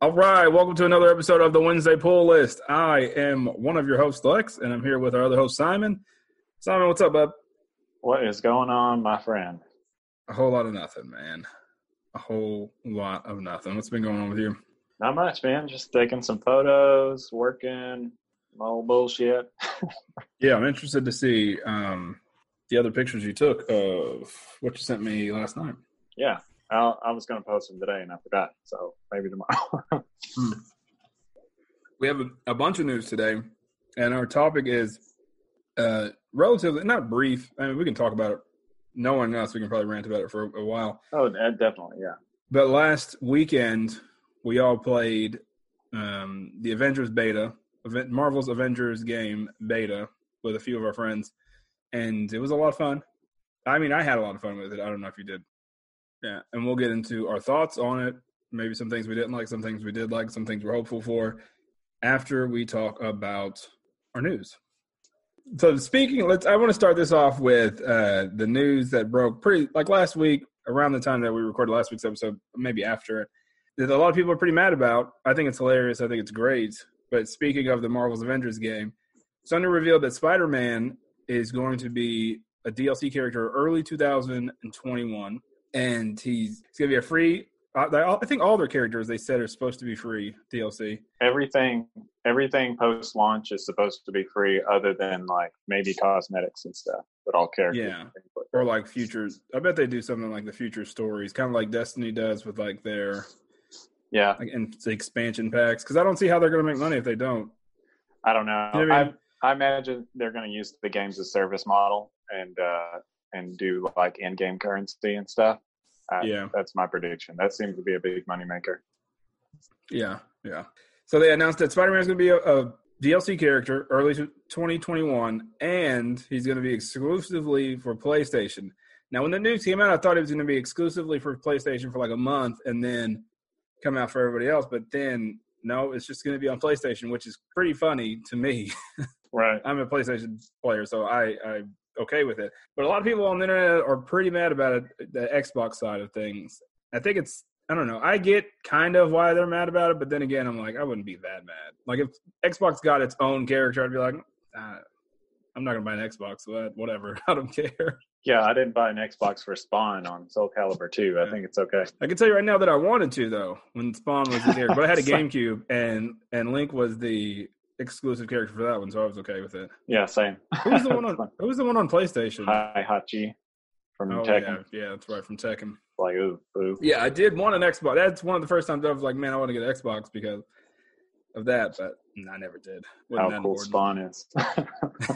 All right, welcome to another episode of the Wednesday Pull List. I am one of your hosts, Lex, and I'm here with our other host, Simon. Simon, what's up, bub? What is going on, my friend? A whole lot of nothing, man. A whole lot of nothing. What's been going on with you? Not much, man. Just taking some photos, working, all bullshit. Yeah, I'm interested to see um, the other pictures you took of what you sent me last night. yeah, I, I was going to post them today and I forgot. So maybe tomorrow. We have a, a bunch of news today, and our topic is uh, relatively not brief. I mean, we can talk about it. Knowing us, we can probably rant about it for a while. oh, definitely. Yeah. But last weekend, we all played um, the Avengers beta, Marvel's Avengers game beta, with a few of our friends, and it was a lot of fun. I mean, I had a lot of fun with it. I don't know if you did. Yeah, and we'll get into our thoughts on it. Maybe some things we didn't like, some things we did like, some things we're hopeful for. After we talk about our news. So speaking, let's. I want to start this off with uh, the news that broke pretty like last week around the time that we recorded last week's episode, maybe after it, that a lot of people are pretty mad about. I think it's hilarious. I think it's great. But speaking of the Marvel's Avengers game, Sony revealed that Spider Man is going to be a DLC character early 2021, and he's, it's to be a free. Uh, I think all their characters they said are supposed to be free DLC. Everything, everything post launch is supposed to be free, other than like maybe cosmetics and stuff. But all characters, Yeah. or like futures. I bet they do something like the future stories, kind of like Destiny does with like their yeah. like and the expansion packs. Because I don't see how they're going to make money if they don't. I don't know. You know I I, mean? I imagine they're going to use the games as service model and uh, and do like in-game currency and stuff. Uh, Yeah. that's my prediction. That seems to be a big moneymaker. Yeah, yeah. So they announced that Spider Man is going to be a, a DLC character early 2021, and he's going to be exclusively for PlayStation. Now, when the news came out, I thought it was going to be exclusively for PlayStation for like a month, and then come out for everybody else. But then, no, it's just going to be on PlayStation, which is pretty funny to me. Right. I'm a PlayStation player, so I I'm okay with it. But a lot of people on the internet are pretty mad about it, the Xbox side of things. I think it's I don't know. I get kind of why they're mad about it, but then again, I'm like I wouldn't be that mad. Like if Xbox got its own character, I'd be like, ah, I'm not gonna buy an Xbox, that whatever. I don't care. Yeah, I didn't buy an Xbox for Spawn on Soul Calibur 2. I Yeah. think it's okay. I can tell you right now that I wanted to though when Spawn was the character, but I had a GameCube and and Link was the exclusive character for that one, so I was okay with it. Yeah, same. Who was the one on Who was the one on PlayStation? Heihachi from Oh Tekken. yeah, yeah, that's right from Tekken. Like, ooh, ooh. Yeah, I did want an Xbox. That's one of the first times I was like, man, I want to get an Xbox because of that, but I never did. Wasn't How cool important. Spawn is.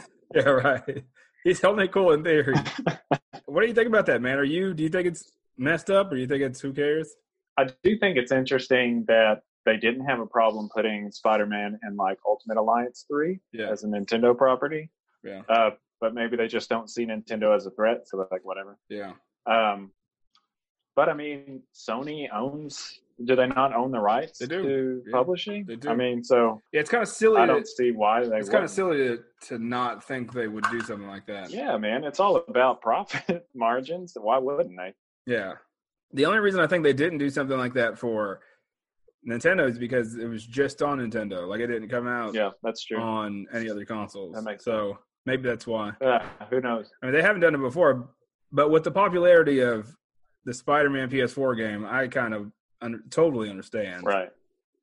Yeah, right. He's only cool in theory. what do you think about that, man? Are you? Do you think it's messed up, or do you think it's who cares? I do think it's interesting that they didn't have a problem putting Spider-Man in like Ultimate Alliance 3 Yeah, as a Nintendo property. yeah, Uh, but maybe they just don't see Nintendo as a threat, so they're like, whatever. yeah. Um, but I mean, Sony owns. Do they not own the rights They do. to Yeah, publishing? they do. I mean, so Yeah, it's kind of silly. I don't see why they. it's kind of silly to, to not think they would do something like that. Yeah, man, it's all about profit margins. Why wouldn't they? Yeah. The only reason I think they didn't do something like that for Nintendo is because it was just on Nintendo. Like it didn't come out Yeah, that's true. on any other consoles. That makes so maybe that's why. Uh, who knows? I mean, they haven't done it before, but with the popularity of the Spider-Man PS4 game, I kind of un- totally understand. Right.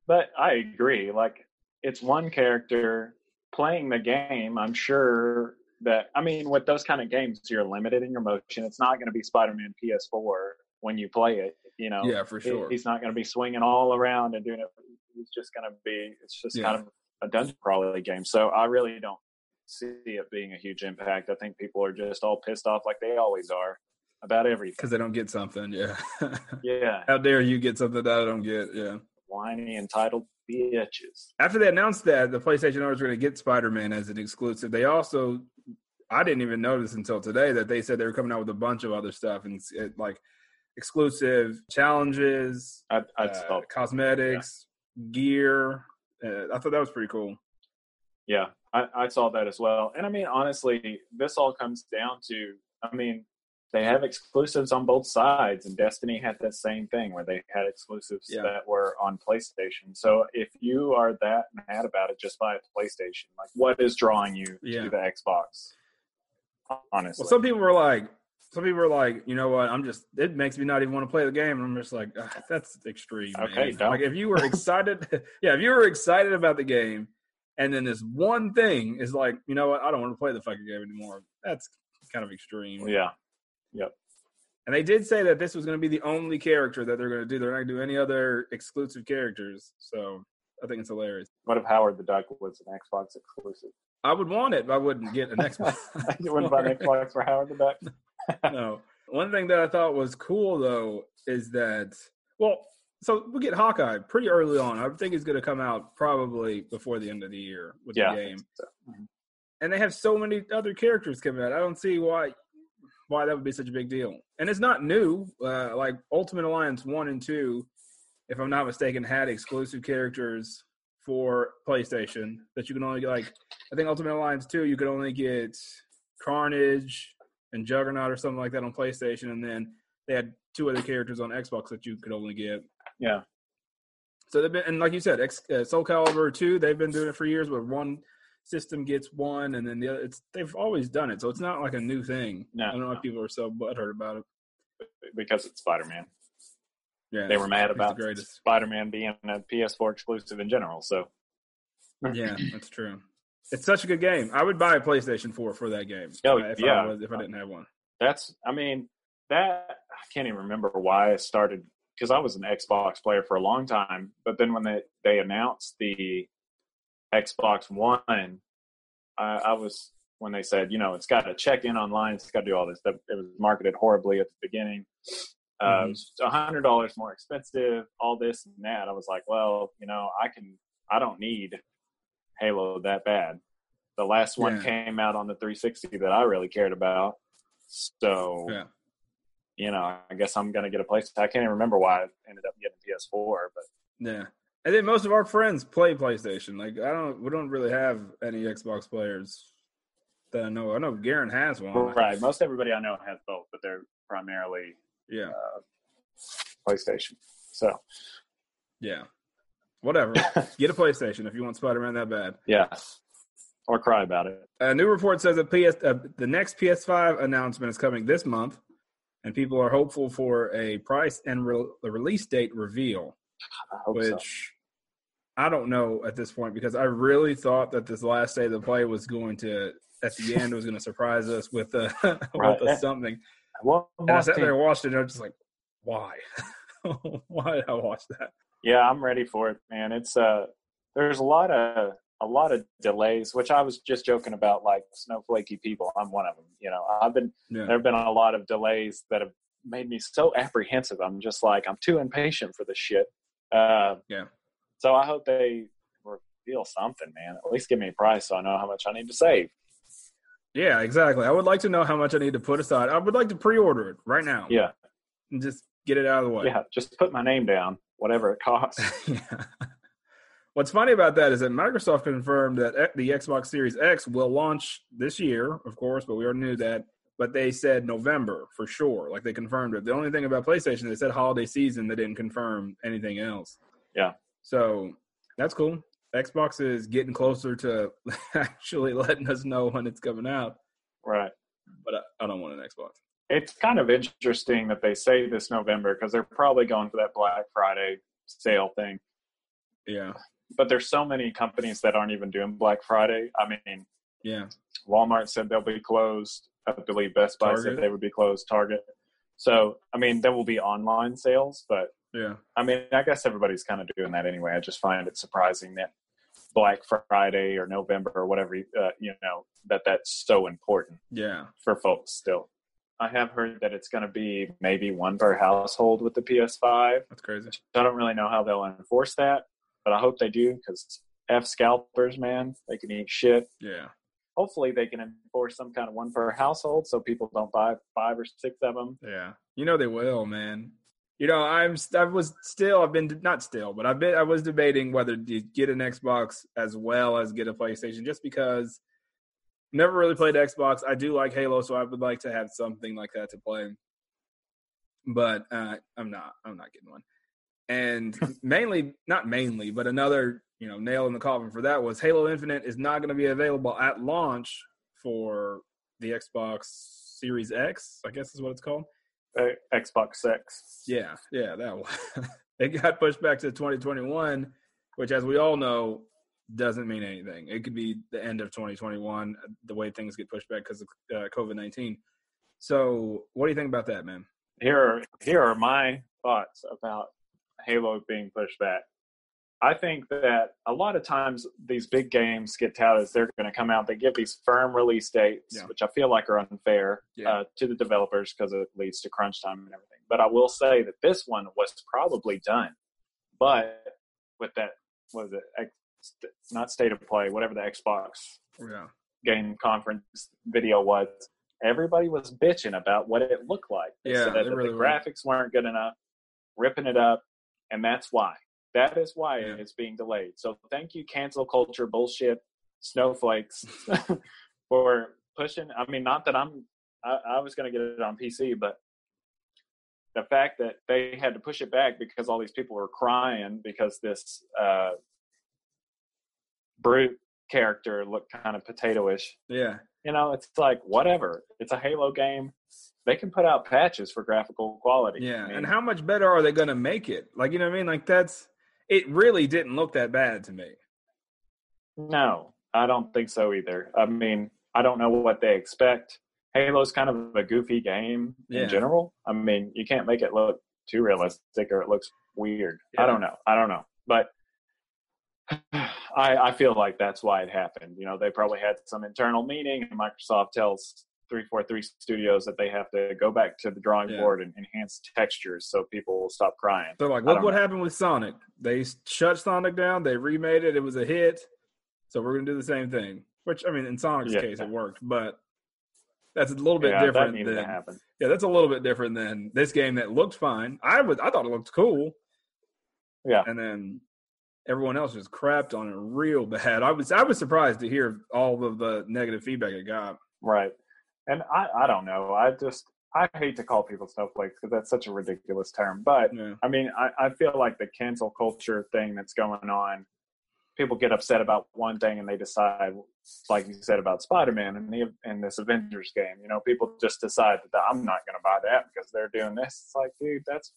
But I agree. Like, it's one character playing the game. I'm sure that, I mean, with those kind of games, you're limited in your motion. It's not going to be Spider Man PS4 when you play it. You know, Yeah, for He- sure. he's not going to be swinging all around and doing it. He's just going to be, it's just Yeah. kind of a dungeon crawler game. So I really don't see it being a huge impact. I think people are just all pissed off like they always are about everything. Because they don't get something. Yeah. Yeah. How dare you get something that I don't get? Yeah. Whiny, entitled bitches. after they announced that the PlayStation owners were going to get Spider Man as an exclusive, they also I didn't even notice until today that they said they were coming out with a bunch of other stuff and it, like exclusive challenges, I, I uh, cosmetics, gear. Uh, I thought that was pretty cool. yeah, I, I saw that as well. And I mean, honestly, this all comes down to, I mean, they have exclusives on both sides, and Destiny had that same thing where they had exclusives Yeah. that were on PlayStation. So if you are that mad about it, just buy a PlayStation. Like, what is drawing you Yeah. to the Xbox? Honestly, Well, some people were like, some people are like, you know what? I'm just. It makes me not even want to play the game. And I'm just like, "Ah, that's extreme. Okay, man." don't. Like if you were excited, yeah, if you were excited about the game, and then this one thing is like, you know what? I don't want to play the fucking game anymore. That's kind of extreme. yeah, Yep. And they did say that this was going to be the only character that they're going to do. They're not going to do any other exclusive characters. So I think it's hilarious. what if Howard the Duck was an Xbox exclusive? I would want it, but I wouldn't get an Xbox. you wouldn't buy an Xbox for Howard the Duck? no. One thing that I thought was cool though is that well, so we get Hawkeye pretty early on. I think he's going to come out probably before the end of the year with Yeah, the game. so. Mhm. And they have so many other characters coming out. I don't see why why that would be such a big deal. And it's not new. Uh, like Ultimate Alliance one and two, if I'm not mistaken, had exclusive characters for PlayStation that you can only get. Like I think Ultimate Alliance two, you could only get Carnage and Juggernaut or something like that on PlayStation, and then they had two other characters on Xbox that you could only get. Yeah, So they've been, and like you said, X, uh, Soul Calibur two, they've been doing it for years, where one system gets one, and then the other. It's they've always done it, so it's not like a new thing. No, I don't know why people are so butthurt about it. because it's Spider Man. Yeah, They were mad about. Spider Man being a PS4 exclusive in general. So Yeah, that's true. It's such a good game. I would buy a PlayStation Four for that game. Oh, uh, if yeah. I was, if I didn't have one. that's, I mean, that I can't even remember why I started because I was an Xbox player for a long time. But then when they, they announced the Xbox One, I, I was, when they said, you know, it's got to check in online, it's got to do all this stuff. It was marketed horribly at the beginning. Uh, Mhm. A hundred dollars more expensive, all this and that. I was like, well, you know, I can, I don't need Halo that bad. The last one Yeah. came out on the 360 that I really cared about. So, Yeah. you know, I guess I'm going to get a place. I can't even remember why I ended up getting a PS4, but Yeah. And then most of our friends play PlayStation. Like I don't, we don't really have any Xbox players that I know. I know Garen has one. right. Most everybody I know has both, but they're primarily Yeah. uh, PlayStation. So, Yeah. Whatever. Get a PlayStation if you want Spider-Man that bad. yeah. Or cry about it. A new report says that PS uh, the next PS5 announcement is coming this month, and people are hopeful for a price and re- the release date reveal. I hope so. which I don't know at this point because I really thought that this last day of the play was going to at the end was going to surprise us with uh, Right. with a something. One And I sat there and watched it, and I was just like, why? why did I watch that? Yeah, I'm ready for it, man. It's uh there's a lot of a lot of delays, which I was just joking about like snowflakey people. I'm one of them. You know, I've been Yeah, there have been a lot of delays that have made me so apprehensive. I'm just like I'm too impatient for this shit. Uh, Yeah. So I hope they reveal something, man. At least give me a price so I know how much I need to save. yeah, exactly. I would like to know how much I need to put aside. I would like to pre-order it right now. Yeah, and just get it out of the way. yeah. Just put my name down, whatever it costs. yeah. What's funny about that is that Microsoft confirmed that the Xbox Series X will launch this year, of course, but we already knew that. But they said November for sure. Like they confirmed it. The only thing about PlayStation, they said holiday season. They didn't confirm anything else. Yeah. So that's cool. Xbox is getting closer to actually letting us know when it's coming out. right. But I, I don't want an Xbox. It's kind of interesting that they say this November because they're probably going for that Black Friday sale thing. Yeah. But there's so many companies that aren't even doing Black Friday. I mean, Yeah. Walmart said they'll be closed. I believe Best Buy Target. said they would be closed. Target. So, I mean, there will be online sales, but Yeah. I mean, I guess everybody's kind of doing that anyway. I just find it surprising that Black Friday or November or whatever, uh, you know, that that's so important Yeah. for folks still. I have heard that it's going to be maybe one per household with the PS5. That's crazy. I don't really know how they'll enforce that, but I hope they do because F scalpers, man, they can eat shit. Yeah. Hopefully, they can enforce some kind of one per household so people don't buy five or six of them. Yeah, you know they will, man. You know, I'm I was still I've been not still, but I've been I was debating whether to get an Xbox as well as get a PlayStation, just because Never really played Xbox. I do like Halo, so I would like to have something like that to play. But uh, I'm not. I'm not getting one. And mainly, not mainly, but another you know nail in the coffin for that was Halo Infinite is not going to be available at launch for the Xbox Series X. I guess is what it's called. Uh, Xbox X. Yeah, yeah, that one. it got pushed back to 2021, which, as we all know, doesn't mean anything. It could be the end of 2021, the way things get pushed back because of uh, COVID 19. So, what do you think about that, man? Here, are, here are my thoughts about Halo being pushed back. I think that a lot of times these big games get touted as they're going to come out. They give these firm release dates, Yeah. which I feel like are unfair Yeah. uh, to the developers because it leads to crunch time and everything. But I will say that this one was probably done, but with that was it X, not state of play, whatever the Xbox Yeah. game conference video was. Everybody was bitching about what it looked like. They Yeah, said that really the were. graphics weren't good enough, ripping it up, and that's why. That is why Yeah. it's being delayed. So thank you, cancel culture bullshit snowflakes, for pushing. I mean, not that I'm. I, I was going to get it on PC, but the fact that they had to push it back because all these people were crying because this uh, brute character looked kind of potatoish Yeah. you know, it's like whatever. It's a Halo game. They can put out patches for graphical quality. Yeah. I mean, and how much better are they going to make it? Like, you know what I mean? Like, that's it, really didn't look that bad to me. no, I don't think so either. I mean, I don't know what they expect. Halo's kind of a goofy game Yeah. in general. I mean, you can't make it look too realistic or it looks weird. Yeah. I don't know. I don't know. But I, I feel like that's why it happened. You know, they probably had some internal meeting, and Microsoft tells 343 Studios that they have to go back to the drawing Yeah. board and enhance textures so people will stop crying. So, like, look what know. happened with Sonic. They shut Sonic down. They remade it. It was a hit. So we're gonna do the same thing. Which I mean, in Sonic's Yeah. case, it worked, but that's a little bit yeah, different needed than to happen. yeah, that's a little bit different than this game that looked fine. I was I thought it looked cool. Yeah. and then everyone else just crapped on it real bad. I was I was surprised to hear all of the negative feedback it got. Right. And I, I don't know. I just, I hate to call people snowflakes because that's such a ridiculous term. But Yeah, I mean, I, I feel like the cancel culture thing that's going on, people get upset about one thing and they decide, like you said about Spider Man and the in this Avengers game, you know, people just decide that I'm not going to buy that because they're doing this. It's like, dude, that's,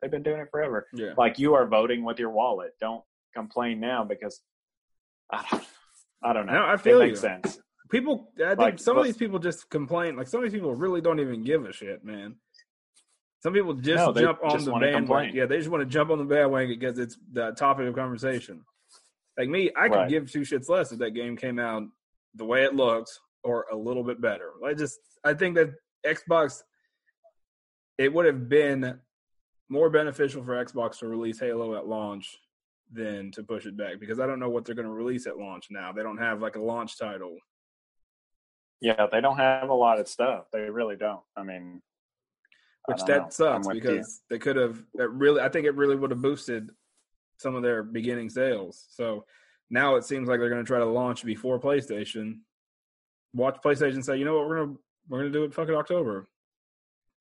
they've been doing it forever. yeah, Like you are voting with your wallet. Don't complain now because I don't, I don't know. No, I feel it makes you. sense. people. I think Like, some of these people just complain. Like some of these people really don't even give a shit, man. Some people just No, jump on just the bandwagon. Yeah, they just want to jump on the bandwagon because it's the topic of conversation. Like me, I could Right. give two shits less if that game came out the way it looked or a little bit better. I just, I think that Xbox, it would have been more beneficial for Xbox to release Halo at launch than to push it back because I don't know what they're going to release at launch now. They don't have like a launch title. Yeah, they don't have a lot of stuff. They really don't. I mean, I which don't that know. Sucks with you. because they could have that really I think it really would have boosted some of their beginning sales. So now it seems like they're going to try to launch before PlayStation. Watch PlayStation say, you know what, we're gonna we're gonna do it fucking October,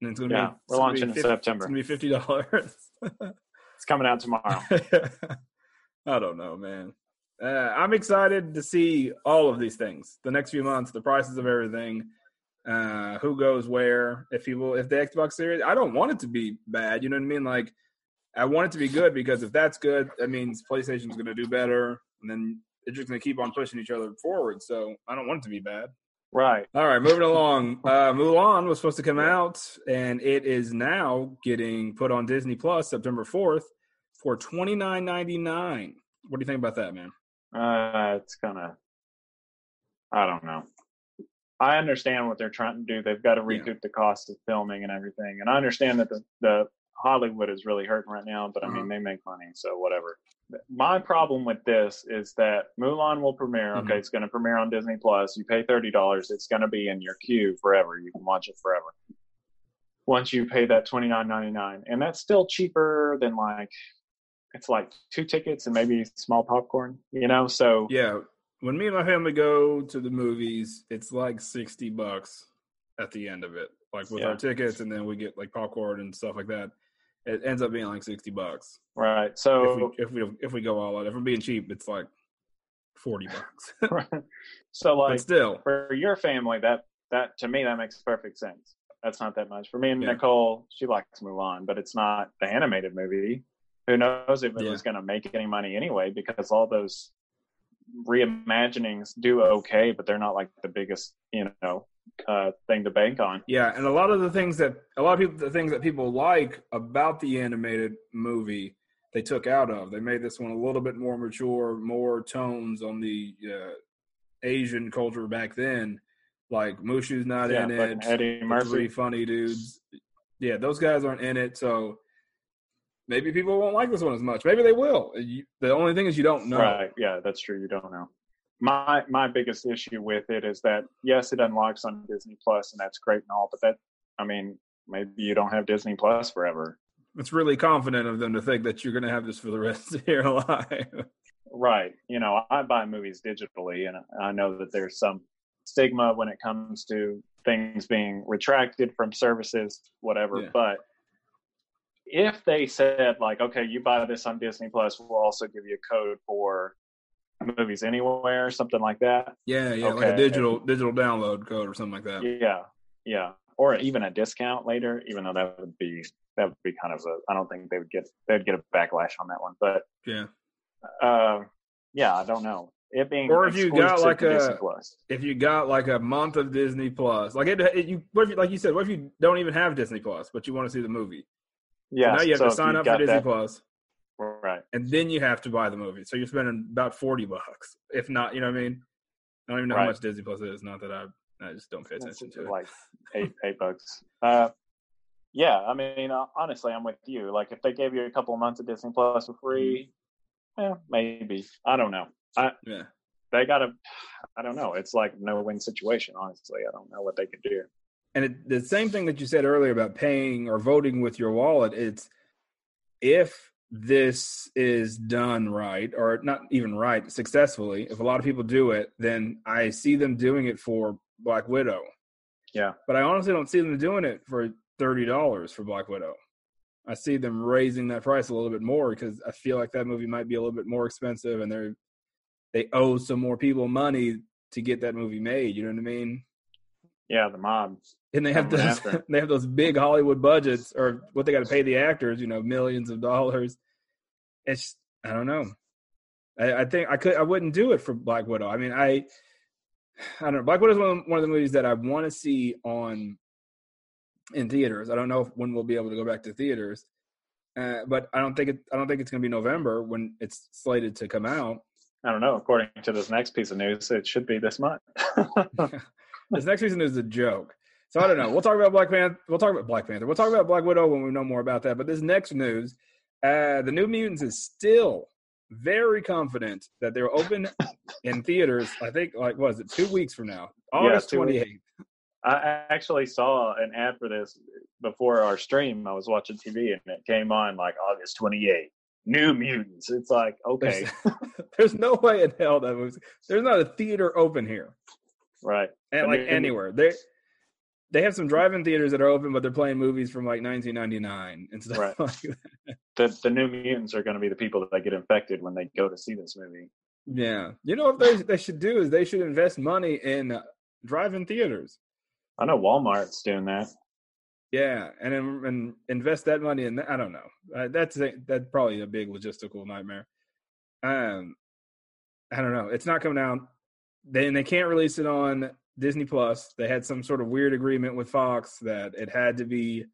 and it's gonna yeah, be we're launching be in September. It's gonna be fifty dollars. It's coming out tomorrow. I don't know, man. Uh, I'm excited to see all of these things. The next few months, the prices of everything, uh, who goes where. If people, if the Xbox Series, I don't want it to be bad. You know what I mean? Like, I want it to be good because if that's good, that means PlayStation's going to do better, and then they're just going to keep on pushing each other forward. So I don't want it to be bad. right. All right, moving along. Uh, Mulan was supposed to come out, and it is now getting put on Disney Plus September fourth for twenty nine ninety nine. What do you think about that, man? Uh, it's kind of, I don't know. I understand what they're trying to do. They've got to Yeah. recoup the cost of filming and everything, and I understand that the the Hollywood is really hurting right now. But I Uh-huh. mean, they make money, so whatever. My problem with this is that Mulan will premiere. Okay, Mhm. it's going to premiere on Disney Plus. You pay thirty dollars. It's going to be in your queue forever. You can watch it forever. Once you pay that twenty nine ninety nine, and that's still cheaper than like it's like two tickets and maybe small popcorn. You know, so Yeah, when me and my family go to the movies, it's like sixty bucks at the end of it, like with Yeah. our tickets, and then we get like popcorn and stuff like that. It ends up being like sixty bucks Right. So if we if we if we go all out. If we're being cheap, it's like forty bucks. right. so like but still, for your family, that that to me that makes perfect sense. That's not that much for me and Yeah. Nicole. She likes Mulan, but it's not the animated movie. Who knows if it Yeah. was going to make any money anyway? Because all those reimaginings do okay, but they're not like the biggest, you know, uh, thing to bank on. Yeah, and a lot of the things that a lot of people the things that people like about the animated movie they took out of. They made this one a little bit more mature, more tones on the uh, Asian culture back then. Like Mushu's not Yeah, in it. Eddie Murphy. funny dudes. Yeah, those guys aren't in it, so maybe people won't like this one as much. Maybe they will. You, the only thing is you don't know. Right. Yeah, that's true. You don't know. My my biggest issue with it is that yes, it unlocks on Disney Plus, and that's great and all, but that I mean, maybe you don't have Disney Plus forever. It's really confident of them to think that you're going to have this for the rest of your life. Right. You know, I buy movies digitally, and I know that there's some stigma when it comes to things being retracted from services, whatever. Yeah. But if they said, like, okay, you buy this on Disney Plus, we'll also give you a code for movies anywhere, something like that. Yeah, yeah, like Okay. a digital digital download code or something like that. Yeah. Yeah. Or even a discount later, even though that would be that would be kind of a I don't think they would get they'd get a backlash on that one. But Yeah. uh yeah, I don't know. It being Or if you got like a- Plus. If you got like a month of Disney Plus, like it, it you, what if you, like you said, what if you don't even have Disney Plus, but you want to see the movie? Yeah, now you have so to sign up for Disney that- Plus, Right. and then you have to buy the movie. So you're spending about forty bucks, if not. You know what I mean? I don't even know how much Disney Plus is. Not that I, I just don't pay It's attention to it. like eight eight bucks. Uh, yeah, I mean, uh, honestly, I'm with you. Like, if they gave you a couple of months of Disney Plus for free, Mm-hmm. yeah, maybe. I don't know. I, yeah. They got to. I don't know. It's like no win situation. Honestly, I don't know what they could do. And it, the same thing that you said earlier about paying or voting with your wallet, it's if this is done right, or not even right, successfully, if a lot of people do it, then I see them doing it for Black Widow. Yeah. But I honestly don't see them doing it for $30 for Black Widow. I see them raising that price a little bit more because I feel like that movie might be a little bit more expensive and they're they owe some more people money to get that movie made. You know what I mean? Yeah, the mob. and they have those they have those big Hollywood budgets or what they got to pay the actors, you know, millions of dollars. It's I don't know. I, I think I could I wouldn't do it for Black Widow. I mean, I I don't know. Black Widow is one of, one of the movies that I want to see on in theaters. I don't know if, when we'll be able to go back to theaters, uh, but I don't think it. I don't think it's going to be November when it's slated to come out. I don't know. According to this next piece of news, it should be this month. this next season is a joke. So I don't know. We'll talk about Black Panther. We'll talk about Black Panther. We'll talk about Black Widow when we know more about that. But this next news, uh, the New Mutants is still very confident that they're open in theaters. I think like was it? Two weeks from now, August twenty weeks. eighth. I actually saw an ad for this before our stream. I was watching TV and it came on like August 28th. New Mutants. It's like, okay, There's, there's no way in hell that was. There's not a theater open here, right. and like anywhere they. They have some drive-in theaters that are open, but they're playing movies from like 1999 and stuff Right. like that. The, the New Mutants are going to be the people that get infected when they go to see this movie. Yeah, you know what they they should do is they should invest money in uh, drive-in theaters. I know Walmart's doing that. Yeah, and and invest that money in. I don't know. Uh, that's a, that's probably a big logistical nightmare. Um, I don't know. It's not coming out. Then they can't release it on Disney Plus. They had some sort of weird agreement with Fox that it had to be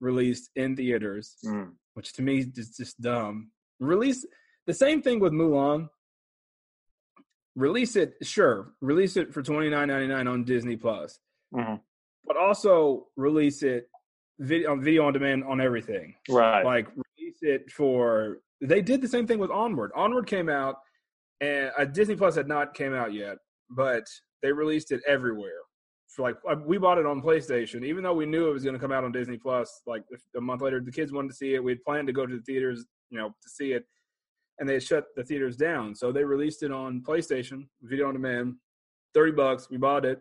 released in theaters, Mm. which to me is just dumb. Release the same thing with Mulan. Release it, sure. Release it for twenty nine ninety nine on Disney Plus Mhm. but also release it video on video on demand on everything. Right. Like release it for they did the same thing with Onward. Onward came out and uh, Disney Plus had not came out yet, but they released it everywhere. For like uh, we bought it on PlayStation, even though we knew it was going to come out on Disney Plus. Like a month later, the kids wanted to see it. We had planned to go to the theaters, you know, to see it. and they shut the theaters down. So they released it on PlayStation, video on demand, thirty bucks. We bought it,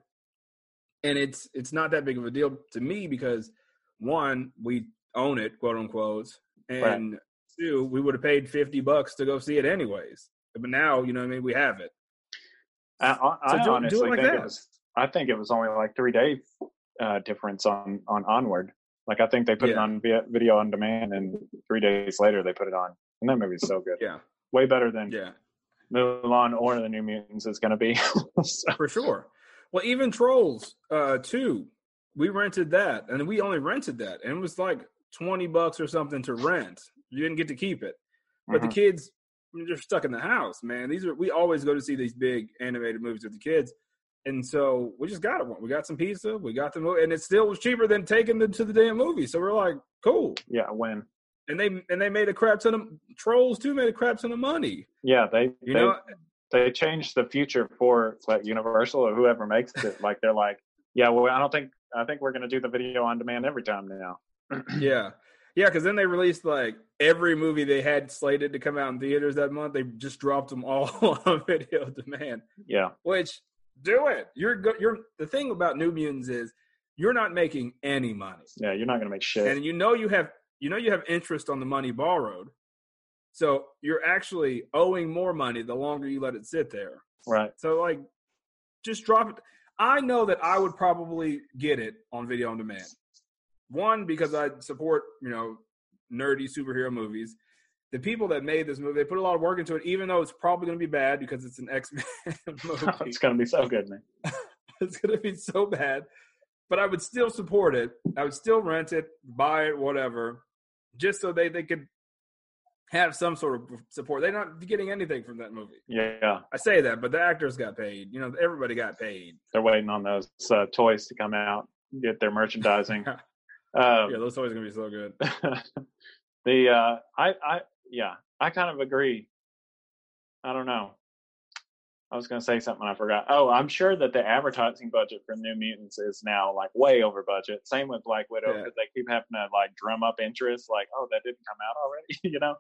and it's it's not that big of a deal to me because one, we own it, quote unquote, and right. two, we would have paid fifty bucks to go see it anyways. But now, you know, what I mean, we have it. I, I, so I honestly do like think that. it was. I think it was only like three day uh, difference on on Onward. Like I think they put yeah. it on video on demand, and three days later they put it on, and that movie's so good. Yeah, way better than yeah Mulan or the New Mutants is going to be so. for sure. Well, even Trolls uh, two, we rented that, and we only rented that, and it was like twenty bucks or something to rent. You didn't get to keep it, but mm-hmm. the kids they're stuck in the house, man. These are we always go to see these big animated movies with the kids. And so we just got. One we got some pizza. We got the movie, and it still was cheaper than taking them to the damn movie. So we're like, cool. Yeah, when and they and they made a crap ton of trolls too. Made a crap ton of money. Yeah, they you they, know they changed the future for like Universal or whoever makes it. like they're like, yeah, well, I don't think I think we're gonna do the video on demand every time now. yeah, yeah, because then they released like every movie they had slated to come out in theaters that month. They just dropped them all on video demand. Yeah, which do it. You're good. You're the thing about New Mutants is you're not making any money. Yeah, you're not going to make shit. And you know you have you know you have interest on the money borrowed. So you're actually owing more money the longer you let it sit there. Right. So like just drop it. I know that I would probably get it on video on demand. One because I support, you know, nerdy superhero movies the people that made this movie, they put a lot of work into it, even though it's probably going to be bad because it's an X Men movie. it's going to be so good, man. it's going to be so bad, but I would still support it. I would still rent it, buy it, whatever, just so they they could have some sort of support. They're not getting anything from that movie. Yeah, I say that, but the actors got paid. You know, everybody got paid. They're waiting on those uh, toys to come out, get their merchandising. Um, yeah, those toys are gonna be so good. the uh, I I yeah, I kind of agree. I don't know. I was going to say something I forgot. Oh, I'm sure that the advertising budget for New Mutants is now like way over budget. Same with Black Widow because yeah. they keep having to like drum up interest. Like, oh, that didn't come out already, you know?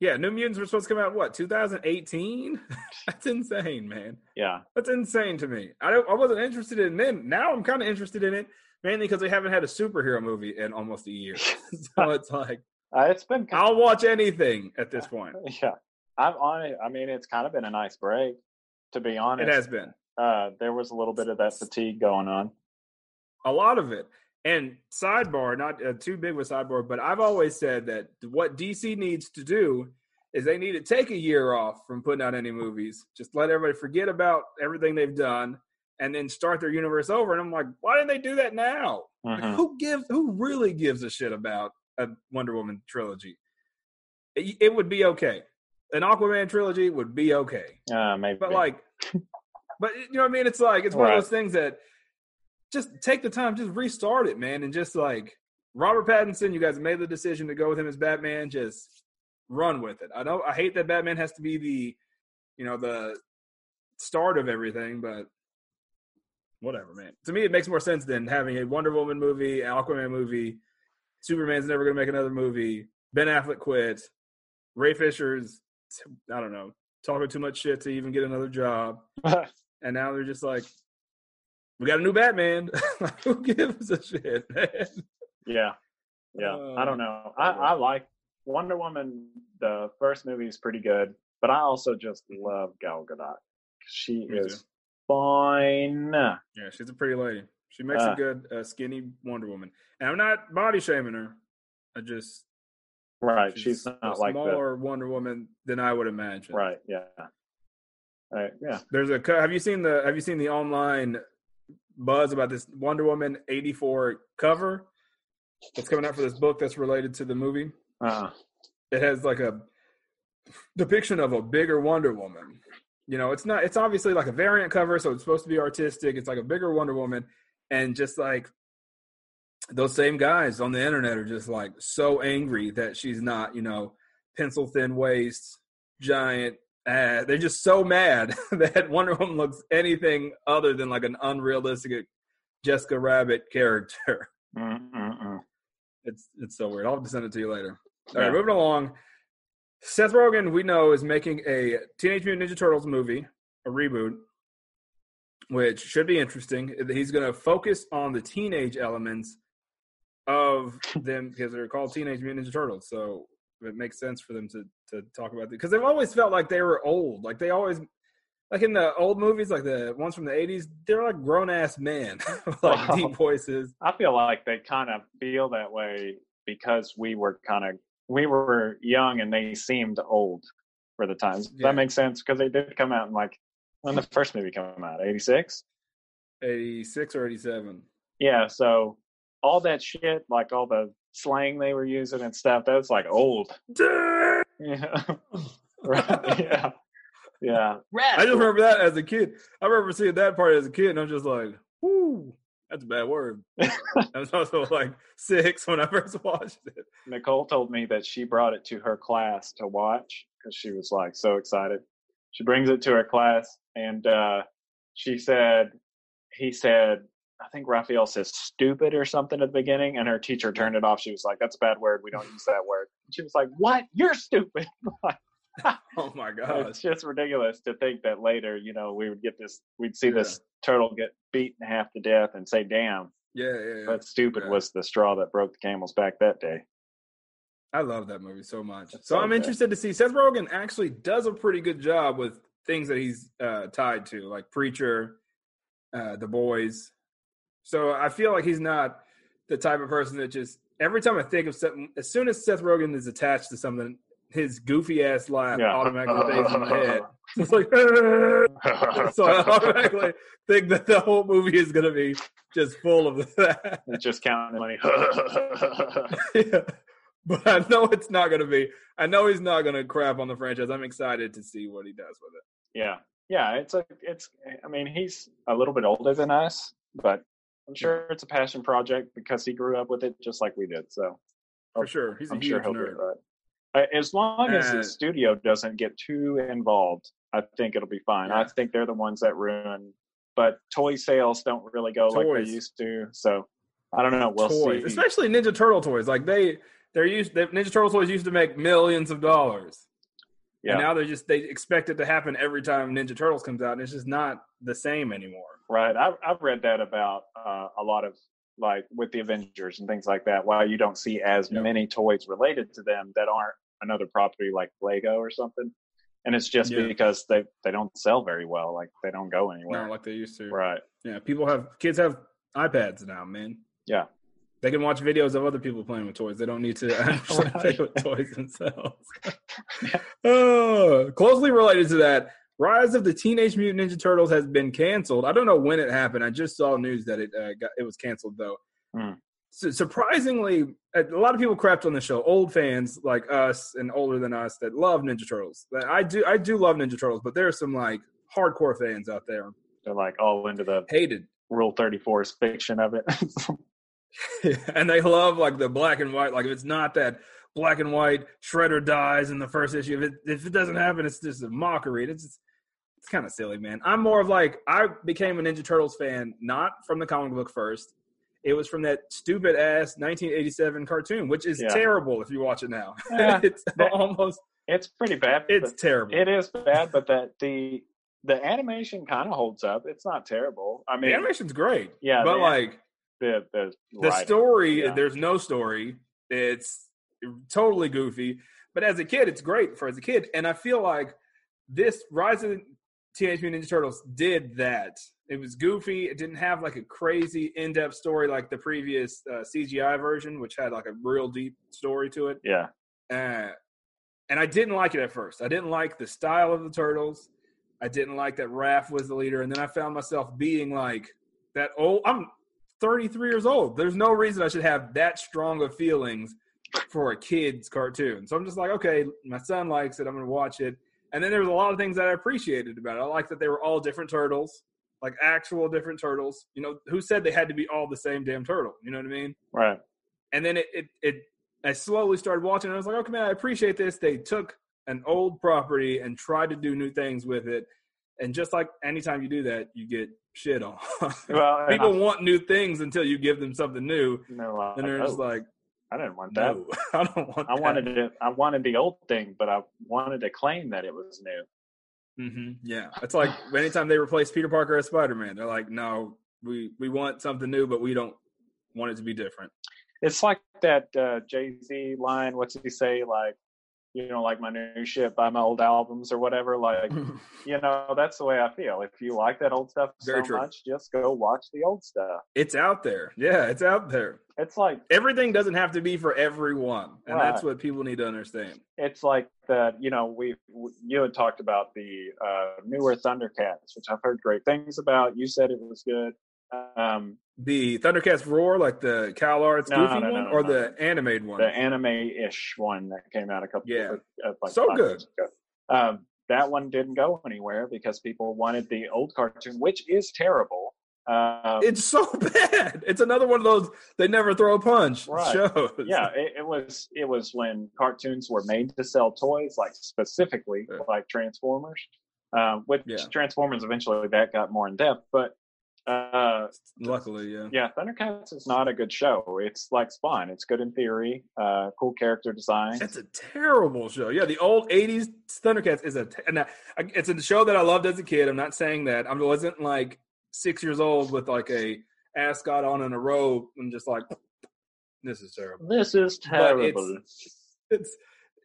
Yeah, New Mutants were supposed to come out what 2018. That's insane, man. Yeah, that's insane to me. I don't, I wasn't interested in them. Now I'm kind of interested in it mainly because they haven't had a superhero movie in almost a year. so it's like uh, it's been. Kind I'll watch anything at this point. Yeah, I'm on it. I mean, it's kind of been a nice break, to be honest. It has been. Uh, there was a little bit of that fatigue going on. A lot of it. And sidebar, not uh, too big with sidebar, but I've always said that what DC needs to do is they need to take a year off from putting out any movies. Just let everybody forget about everything they've done and then start their universe over. And I'm like, why didn't they do that now? Mm-hmm. who gives? Who really gives a shit about a Wonder Woman trilogy. It, it would be okay. An Aquaman trilogy would be okay. Uh, maybe. But like, but you know what I mean? It's like it's one right. of those things that just take the time, just restart it, man, and just like Robert Pattinson, you guys made the decision to go with him as Batman. Just run with it. I don't. I hate that Batman has to be the, you know, the start of everything, but whatever, man. To me, it makes more sense than having a Wonder Woman movie, an Aquaman movie, Superman's never going to make another movie. Ben Affleck quit. Ray Fisher's, I don't know, talking too much shit to even get another job. and now they're just like, we got a new Batman. Who gives a shit, man? Yeah. Yeah. Uh, I don't know. I, I like Wonder Woman. The first movie is pretty good, but I also just love Gal Gadot. She is too. Fine. Yeah, she's a pretty lady. She makes uh, a good uh, skinny Wonder Woman. And I'm not body shaming her. I just right. She's, she's not like smaller the, Wonder Woman than I would imagine. Right. Yeah. Right. Yeah. There's a. Have you seen the Have you seen the online buzz about this Wonder Woman '84 cover that's coming out for this book that's related to the movie? Uh-uh. It has like a depiction of a bigger Wonder Woman. You know, it's not. It's obviously like a variant cover, so it's supposed to be artistic. It's like a bigger Wonder Woman, and just like those same guys on the internet are just like so angry that she's not, you know, pencil thin waist, giant. Uh, they're just so mad that Wonder Woman looks anything other than like an unrealistic Jessica Rabbit character. Mm-mm-mm. It's it's so weird. I'll have to send it to you later. All yeah. right, moving along. Seth Rogen, we know, is making a Teenage Mutant Ninja Turtles movie, a reboot, which should be interesting. He's going to focus on the teenage elements of them because they're called Teenage Mutant Ninja Turtles. So it makes sense for them to to talk about it because they've always felt like they were old. Like they always, like in the old movies, like the ones from the '80s, they're like grown ass men, like Wow. deep voices. I feel like they kind of feel that way because we were kind of we were young and they seemed old for the times. Yeah. that makes sense? Because they did come out in like when the first movie came out, eighty six. 86 or 87. Yeah, so all that shit, like all the slang they were using and stuff, that was like old. Yeah. right. Yeah. Yeah. I just remember that as a kid. I remember seeing that part as a kid, and I'm just like, "Whoo, that's a bad word." I was also like six when I first watched it. Nicole told me that she brought it to her class to watch because she was like so excited. She brings it to her class and uh, she said, he said, I think Raphael says stupid or something at the beginning, and her teacher turned it off. She was like, "That's a bad word. We don't use that word." And she was like, "What? You're stupid." Oh my god, it's just ridiculous to think that later, you know, we would get this, we'd see this turtle get beaten half to death and say, "Damn." Yeah, yeah, yeah. But stupid Yeah. was the straw that broke the camel's back that day. I love that movie so much. So so I'm interested to see Seth Rogen actually does a pretty good job with things that he's uh, tied to, like Preacher, uh, The Boys. So I feel like he's not the type of person that just every time I think of something, as soon as Seth Rogen is attached to something, his goofy ass laugh Yeah. automatically stays in my head. It's like, so I automatically think that the whole movie is going to be just full of that. It's just counting money. yeah. But I know it's not going to be. I know he's not going to crap on the franchise. I'm excited to see what he does with it. yeah, yeah. It's a, it's. I mean, he's a little bit older than us, but I'm sure it's a passion project because he grew up with it just like we did. So For sure. He's a I'm huge sure nerd. it right. Uh, As long as Uh, the studio doesn't get too involved, I think it'll be fine. I think they're the ones that ruin. But toy sales don't really go like they used to. So I don't know. We'll toys, see. especially Ninja Turtle toys. Like they, they're used. They, Ninja Turtle toys used to make millions of dollars. Yeah. And now they're just they expect it to happen every time Ninja Turtles comes out, and it's just not the same anymore. Right. I've I've read that about uh, a lot of like with the Avengers and things like that. Why you don't see as Yep. many toys related to them that aren't another property like Lego or something, and it's just Yeah. because they they don't sell very well. Like they don't go anywhere. Not like they used to. right. Yeah, people have kids have iPads now, man. Yeah. They can watch videos of other people playing with toys. They don't need to actually play with toys themselves. Oh, closely related to that, Rise of the Teenage Mutant Ninja Turtles has been canceled. I don't know when it happened. I just saw news that it uh, got it was canceled though. Hmm. So surprisingly, a lot of people crapped on the show. Old fans like us and older than us that love Ninja Turtles. I do I do love Ninja Turtles, but there are some like hardcore fans out there They're like all into the hated Rule Thirty Four's fiction of it. and they love like the black and white. Like if it's not that black and white, Shredder dies in the first issue. If it if it doesn't happen, it's just a mockery. It's just, it's kind of silly, man. I'm more of like I became a Ninja Turtles fan not from the comic book first. It was from that stupid ass 1987 cartoon, which is Yeah. terrible if you watch it now. Yeah. it's almost it's pretty bad. it's terrible. it is bad, but that the the animation kind of holds up. It's not terrible. I mean, the animation's great, yeah, but the- like the the, the story yeah. there's no story it's totally goofy but as a kid it's great for as a kid and i feel like this rise of teenage mutant ninja turtles did that it was goofy it didn't have like a crazy in-depth story like the previous uh, cgi version which had like a real deep story to it Yeah, uh, and I didn't like it at first. I didn't like the style of the turtles. I didn't like that Raph was the leader, and then I found myself being like that. old. I'm 33 years old. There's no reason I should have that strong of feelings for a kid's cartoon. So I'm just like, okay, my son likes it. I'm going to watch it. And then there was a lot of things that I appreciated about it. I like that they were all different turtles, like actual different turtles. You know, who said they had to be all the same damn turtle? You know what I mean? right. and then it, it, it I slowly started watching. And I was like, okay, man, I appreciate this. They took an old property and tried to do new things with it. And just like anytime you do that, you get shit on. Well, People I- want new things until you give them something new. they're And they're just like, I didn't want that. No, I don't want. I that. wanted it. I wanted the old thing, but I wanted to claim that it was new. Mm-hmm. Yeah, it's like anytime they replace Peter Parker as Spider Man, they're like, no, we we want something new, but we don't want it to be different. It's like that uh, Jay Z line. What's he say? Like, you know, like my new shit, buy my old albums or whatever. Like, you know, that's the way I feel. If you like that old stuff Very so true. much, just go watch the old stuff. it's out there. Yeah, it's out there. It's like Everything doesn't have to be for everyone, and that's what people need to understand. it's like that. You know, we we- you had talked about the uh, newer Thundercats, which I've heard great things about. You said it was good. Um, The Thundercats roar, like the Cal Arts No, goofy no, no, one, no, or the animated one. the anime-ish one that came out a couple Yeah. of, of like So good. Um, that one didn't go anywhere because people wanted the old cartoon, which is terrible. Um, It's so bad. It's another one of those they never throw a punch Right. shows. yeah, it, it was it was when cartoons were made to sell toys, like specifically Yeah. like Transformers. Um, with Yeah. Transformers, eventually that got more in depth, but uh, Luckily, yeah. yeah, Thundercats is not a good show. It's like Spawn. It's good in theory, uh, cool character design. It's a terrible show. Yeah, the old '80s Thundercats is a. T- and I, I- it's a show that I loved as a kid. I'm not saying that. I wasn't like six years old with like a ascot on and a robe and just like, this is terrible. This is terrible. It's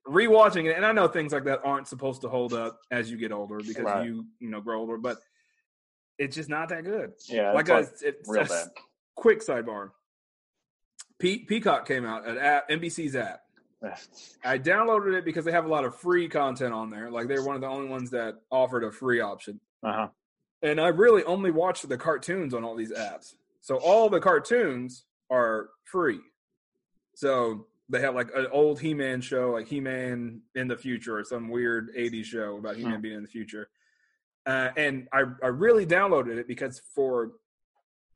rewatching it, and I know things like that aren't supposed to hold up as you get older because Right. you you know grow older, but it's just not that good. yeah, like it's like it's real bad. quick sidebar. Pe- Peacock came out, an app, NBC's app. I downloaded it because they have a lot of free content on there. Like they're one of the only ones that offered a free option. Uh-huh. And I really only watched the cartoons on all these apps. So all the cartoons are free. So they have like an old He-Man show, like He-Man in the future, or some weird '80s show about He-Man Hmm. being in the future. Uh, and I, I really downloaded it because for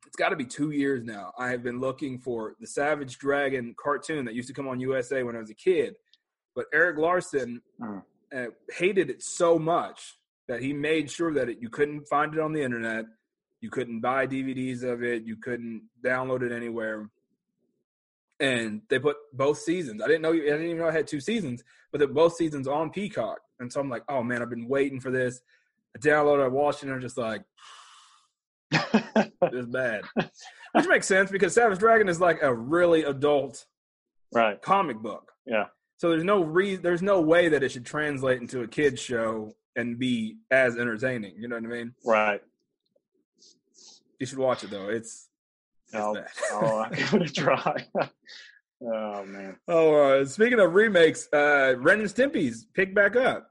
it's got to be two years now. I have been looking for the Savage Dragon cartoon that used to come on USA when I was a kid, but Erik Larsen Mm. uh, hated it so much that he made sure that it, you couldn't find it on the internet, you couldn't buy DVDs of it, you couldn't download it anywhere. And they put both seasons. I didn't know. I didn't even know I had two seasons, but they're both seasons on Peacock. And so I'm like, oh man, I've been waiting for this. I downloaded, I watched it, and I'm just like, it's bad. Which makes sense because Savage Dragon is like a really adult right. comic book. Yeah. So there's no re- there's no way that it should translate into a kids show and be as entertaining. You know what I mean? Right. You should watch it though. It's, it's I'll. I'll give it a try. oh man. oh, uh, speaking of remakes, uh, Ren and Stimpy's picked back up.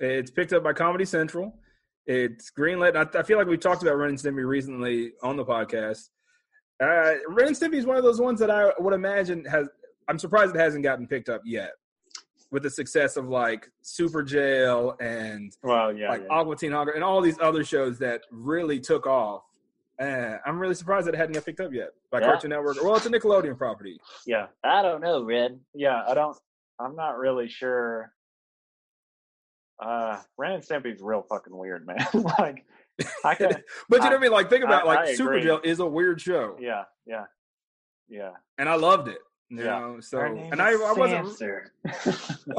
It's picked up by Comedy Central. It's greenlit. I, I feel like we talked about Ren and Stimpy recently on the podcast. Uh, Ren and Stimpy is one of those ones that I would imagine has. I'm surprised it hasn't gotten picked up yet, with the success of like Superjail and Well, yeah. like yeah. Aqua Teen Hunger and all these other shows that really took off. Uh, I'm really surprised that it hadn't got picked up yet by Yeah. Cartoon Network. Well, it's a Nickelodeon property. Yeah, I don't know, Red. Yeah, I don't. I'm not really sure. Uh, Ren and Stimpy's real fucking weird, man. like, I can. But you know what I mean? Like, think about I- like I Super. Jail is a weird show, Yeah, yeah, yeah. and I loved it. You Yeah. know, so and I, I wasn't,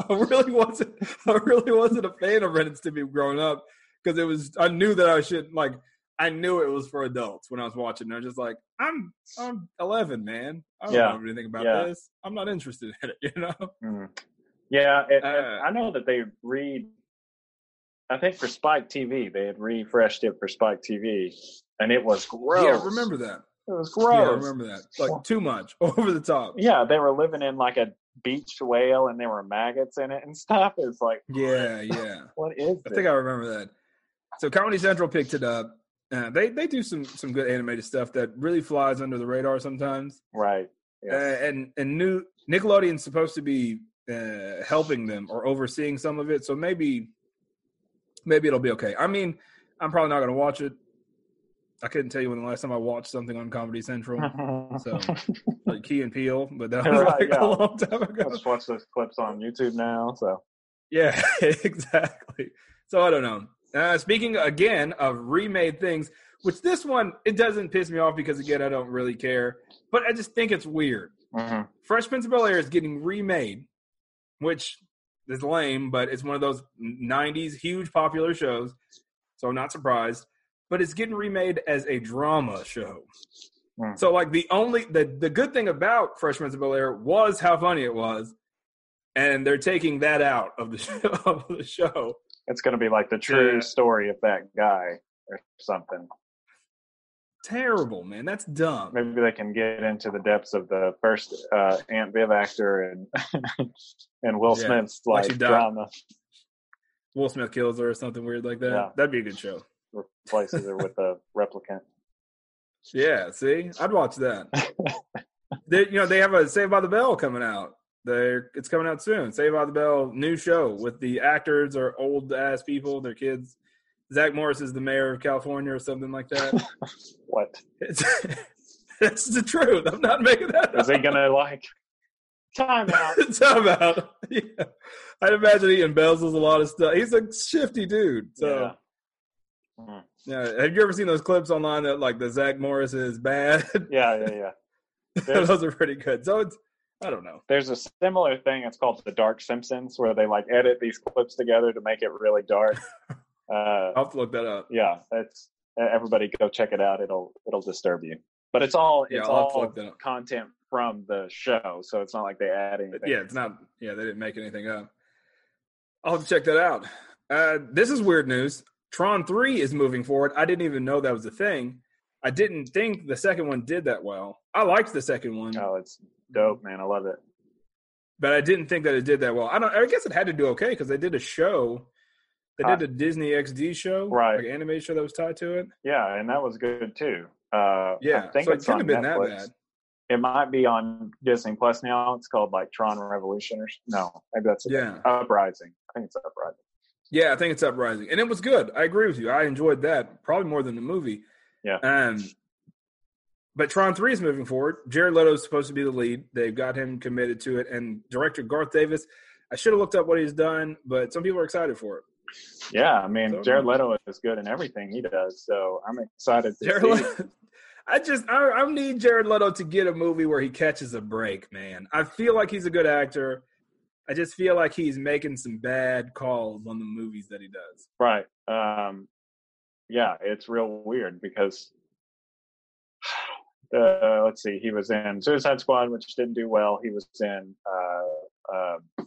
I really wasn't, I really wasn't a fan of Ren and Stimpy growing up because it was, I knew that I should like, I knew it was for adults when I was watching. it. I was just like, I'm, I'm 11, man. I don't Yeah. know anything about Yeah. this. I'm not interested in it. You know? Mm. Yeah, it, it- Uh, I know that they read. I think for Spike TV, they had refreshed it for Spike TV, and it was gross. Yeah, remember that. It was gross. Yeah, I remember that. Like too much, over the top. Yeah, they were living in like a beached whale, and there were maggots in it and stuff. It's like, Yeah, yeah. what is I this? think I remember that. So Comedy Central picked it up. Uh, they they do some some good animated stuff that really flies under the radar sometimes. right. Uh, and and new Nickelodeon's supposed to be uh, helping them or overseeing some of it. So maybe maybe it'll be okay. I mean, I'm probably not going to watch it. I couldn't tell you when the last time I watched something on Comedy Central, so- like Key and Peele, but that was Right, like yeah. a long time I ago. just watch those clips on YouTube now. So Yeah, exactly. So I don't know. Uh, speaking again of remade things, which this one it doesn't piss me off because again I don't really care, but I just think it's weird. Mhm. Fresh Prince of Bel Air is getting remade, which is lame, but it's one of those '90s huge popular shows, so I'm not surprised. But it's getting remade as a drama show. Hmm. So, like the only the the good thing about Fresh Prince of Bel Air was how funny it was, and they're taking that out of the show. Of the show. It's going to be like the true Yeah. story of that guy or something. Terrible, man. That's dumb. Maybe they can get into the depths of the first uh, Aunt Viv actor and and Will Yeah. Smith's Like like she died. drama Will Smith kills her or something weird like that. Yeah. That'd be a good show. replaces her with a replicant. Yeah, see, I'd watch that. they, you know, they have a Saved by the Bell coming out. They're it's coming out soon. Saved by the Bell new show with the actors are old ass people, their kids. Zach Morris is the mayor of California or something like that. What it's, it's the truth. I'm not making that. is he gonna like? Time out. Time out. Yeah. I'd imagine he embezzles a lot of stuff. He's a shifty dude. So Yeah. Mhm. yeah. Have you ever seen those clips online that like the Zach Morris is bad? Yeah, yeah, yeah. Those are pretty good. So it's I don't know. There's a similar thing. It's called the Dark Simpsons, where they like edit these clips together to make it really dark. Uh, I'll have to look that up. yeah, that's everybody go check it out. It'll it'll disturb you, but it's all it's to all look that up. content from the show, so it's not like they add anything. Yeah, it's not. Yeah, they didn't make anything up. I'll have to check that out. Uh, this is weird news. Tron Three is moving forward. I didn't even know that was a thing. I didn't think the second one did that well. I liked the second one, Oh, it's dope, man. I love it. but I didn't think that it did that well. I don't. I guess it had to do okay because they did a show. They did a Disney XD show, Right. Like anime show that was tied to it. Yeah, and that was good too. Uh, Yeah, I think so it couldn't on have been that bad. It might be on Disney Plus now. It's called like Tron Revolution or no, maybe that's Yeah. Uprising. I think it's Uprising. Yeah, I think it's Uprising, and it was good. I agree with you. I enjoyed that probably more than the movie. Yeah. Um, but Tron Three is moving forward. Jared Leto is supposed to be the lead. They've got him committed to it, and director Garth Davis. I should have looked up what he's done, but some people are excited for it. Yeah, I mean So- Jared Leto is good in everything he does, so I'm excited to Jared see. Leto, I just I, I need Jared Leto to get a movie where he catches a break, man. I feel like he's a good actor. I just feel like he's making some bad calls on the movies that he does. Right. Um, yeah, it's real weird because uh, let's see, he was in Suicide Squad, which didn't do well. He was in uh, uh,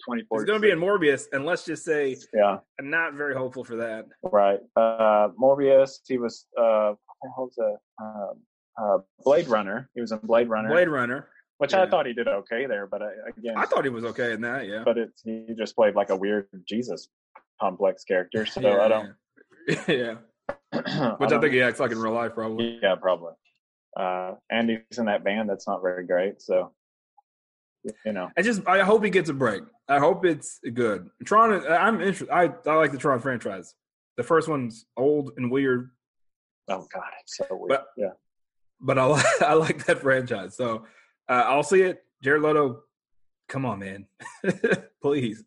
He's 24. going to be in Morbius, and let's just say Yeah, I'm not very hopeful for that. right. Uh, Morbius. He was uh, what was a uh, uh, Blade Runner. He was in Blade Runner, Blade Runner. which yeah. I thought he did okay there, but I, again, I thought he was okay in that. Yeah. but it's he just played like a weird Jesus complex character. So yeah, I don't. Yeah. Which I, don't- think he acts like in real life, probably. Yeah, probably. Uh, and he's in that band that's not very great. So, you know, I just I hope he gets a break. I hope it's good. Tron. I'm interested. I I like the Tron franchise. The first one's old and weird, oh god, it's so weird. But- yeah, but I like I like that franchise. So uh, I'll see it. Jared Leto, come on, man, please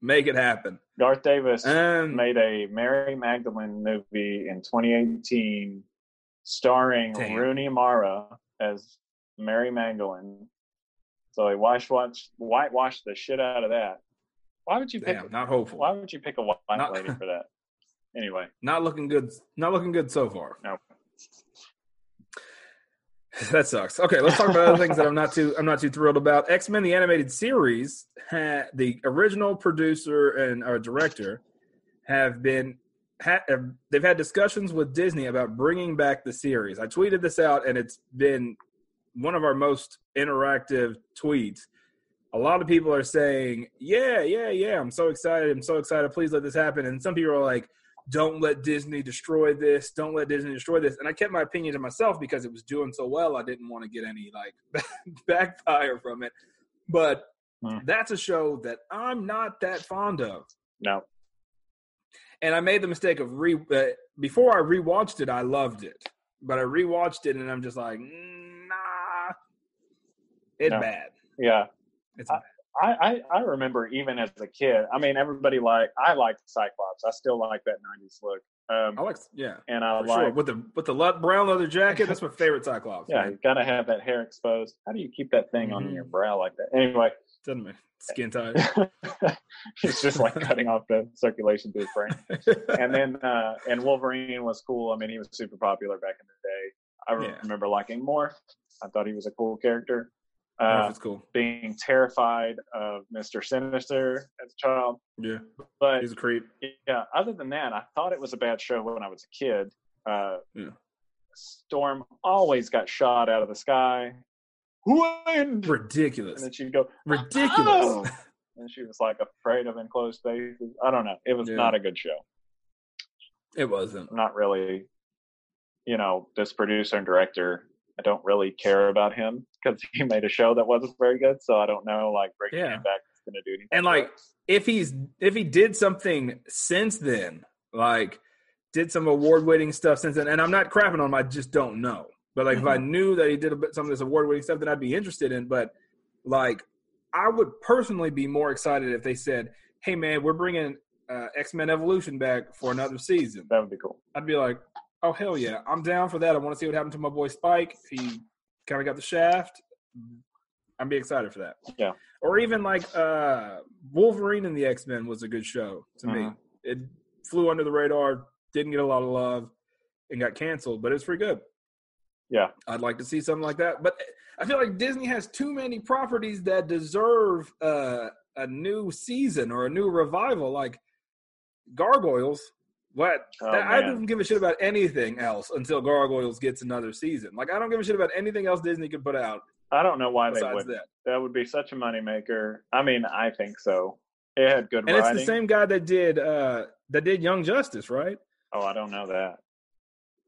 make it happen. Garth Davis Um, made a Mary Magdalene movie in 2018, starring Damn. Rooney Mara as Mary Magdalene. So he wash watch whitewashed the shit out of that. Why would you pick? damn, not hopeful. Why would you pick a white Not- lady for that? Anyway, Not looking good. Not looking good so far. no. That sucks. Okay, let's talk about other things that I'm not too I'm not too thrilled about. X Men the animated series had the original producer and our director have been ha, have, they've had discussions with Disney about bringing back the series. I tweeted this out and it's been one of our most interactive tweets. A lot of people are saying, "Yeah, yeah, yeah, I'm so excited. I'm so excited. Please let this happen." And some people are like, don't let Disney destroy this. Don't let Disney destroy this. And I kept my opinion to myself because it was doing so well. I didn't want to get any like backfire from it. But Hmm. that's a show that I'm not that fond of. No. And I made the mistake of re uh, before I rewatched it. I loved it, but I rewatched it and I'm just like, nah, it's No. bad. Yeah. It's I- bad. I, I remember even as a kid. I mean, everybody like I liked Cyclops. I still like that '90s look. Um, I like, yeah, and I like sure. With the with the brown leather jacket, that's my favorite Cyclops. yeah, man. you gotta have that hair exposed. How do you keep that thing on Mhm. your brow like that? Anyway, doesn't matter. Skin tight. it's just like cutting off the circulation to his brain. and then uh and Wolverine was cool. I mean, he was super popular back in the day. I Yeah. remember liking more. I thought he was a cool character. Uh, cool. being terrified of Mister Sinister as a child, Yeah, but he's a creep. yeah, other than that, I thought it was a bad show when I was a kid. Uh, Yeah. Storm always got shot out of the sky. Wind, Ridiculous. and then she'd go Ridiculous. "Oh!" and she was like afraid of enclosed spaces. I don't know. It was Yeah. not a good show. It wasn't. not really, you know, this producer and director. I don't really care about him because he made a show that wasn't very good. So I don't know, like, bringing Yeah. him back is going to do anything. And like, if he's if he did something since then, like did some award winning stuff since then, and I'm not crapping on him, I just don't know. But like, if I knew that he did a bit some of this award winning stuff, then I'd be interested in. But like, I would personally be more excited if they said, "Hey, man, we're bringing uh, X Men Evolution back for another season." that would be cool. I'd be like, "Oh hell yeah, I'm down for that. I want to see what happened to my boy Spike. He kind of got the shaft. I'm be excited for that." Yeah. Or even like uh, Wolverine and the X Men was a good show to me. Mhm. It flew under the radar, didn't get a lot of love, and got canceled, but it's pretty good. Yeah. I'd like to see something like that, but I feel like Disney has too many properties that deserve uh, a new season or a new revival, like Gargoyles. What Oh, I don't give a shit about anything else until Gargoyles gets another season. Like I don't give a shit about anything else Disney could put out I don't know why they besides would. that. That would be such a moneymaker. I mean, I think so. It had good And writing. it's the same guy that did uh that did Young Justice, right? Oh, I don't know that.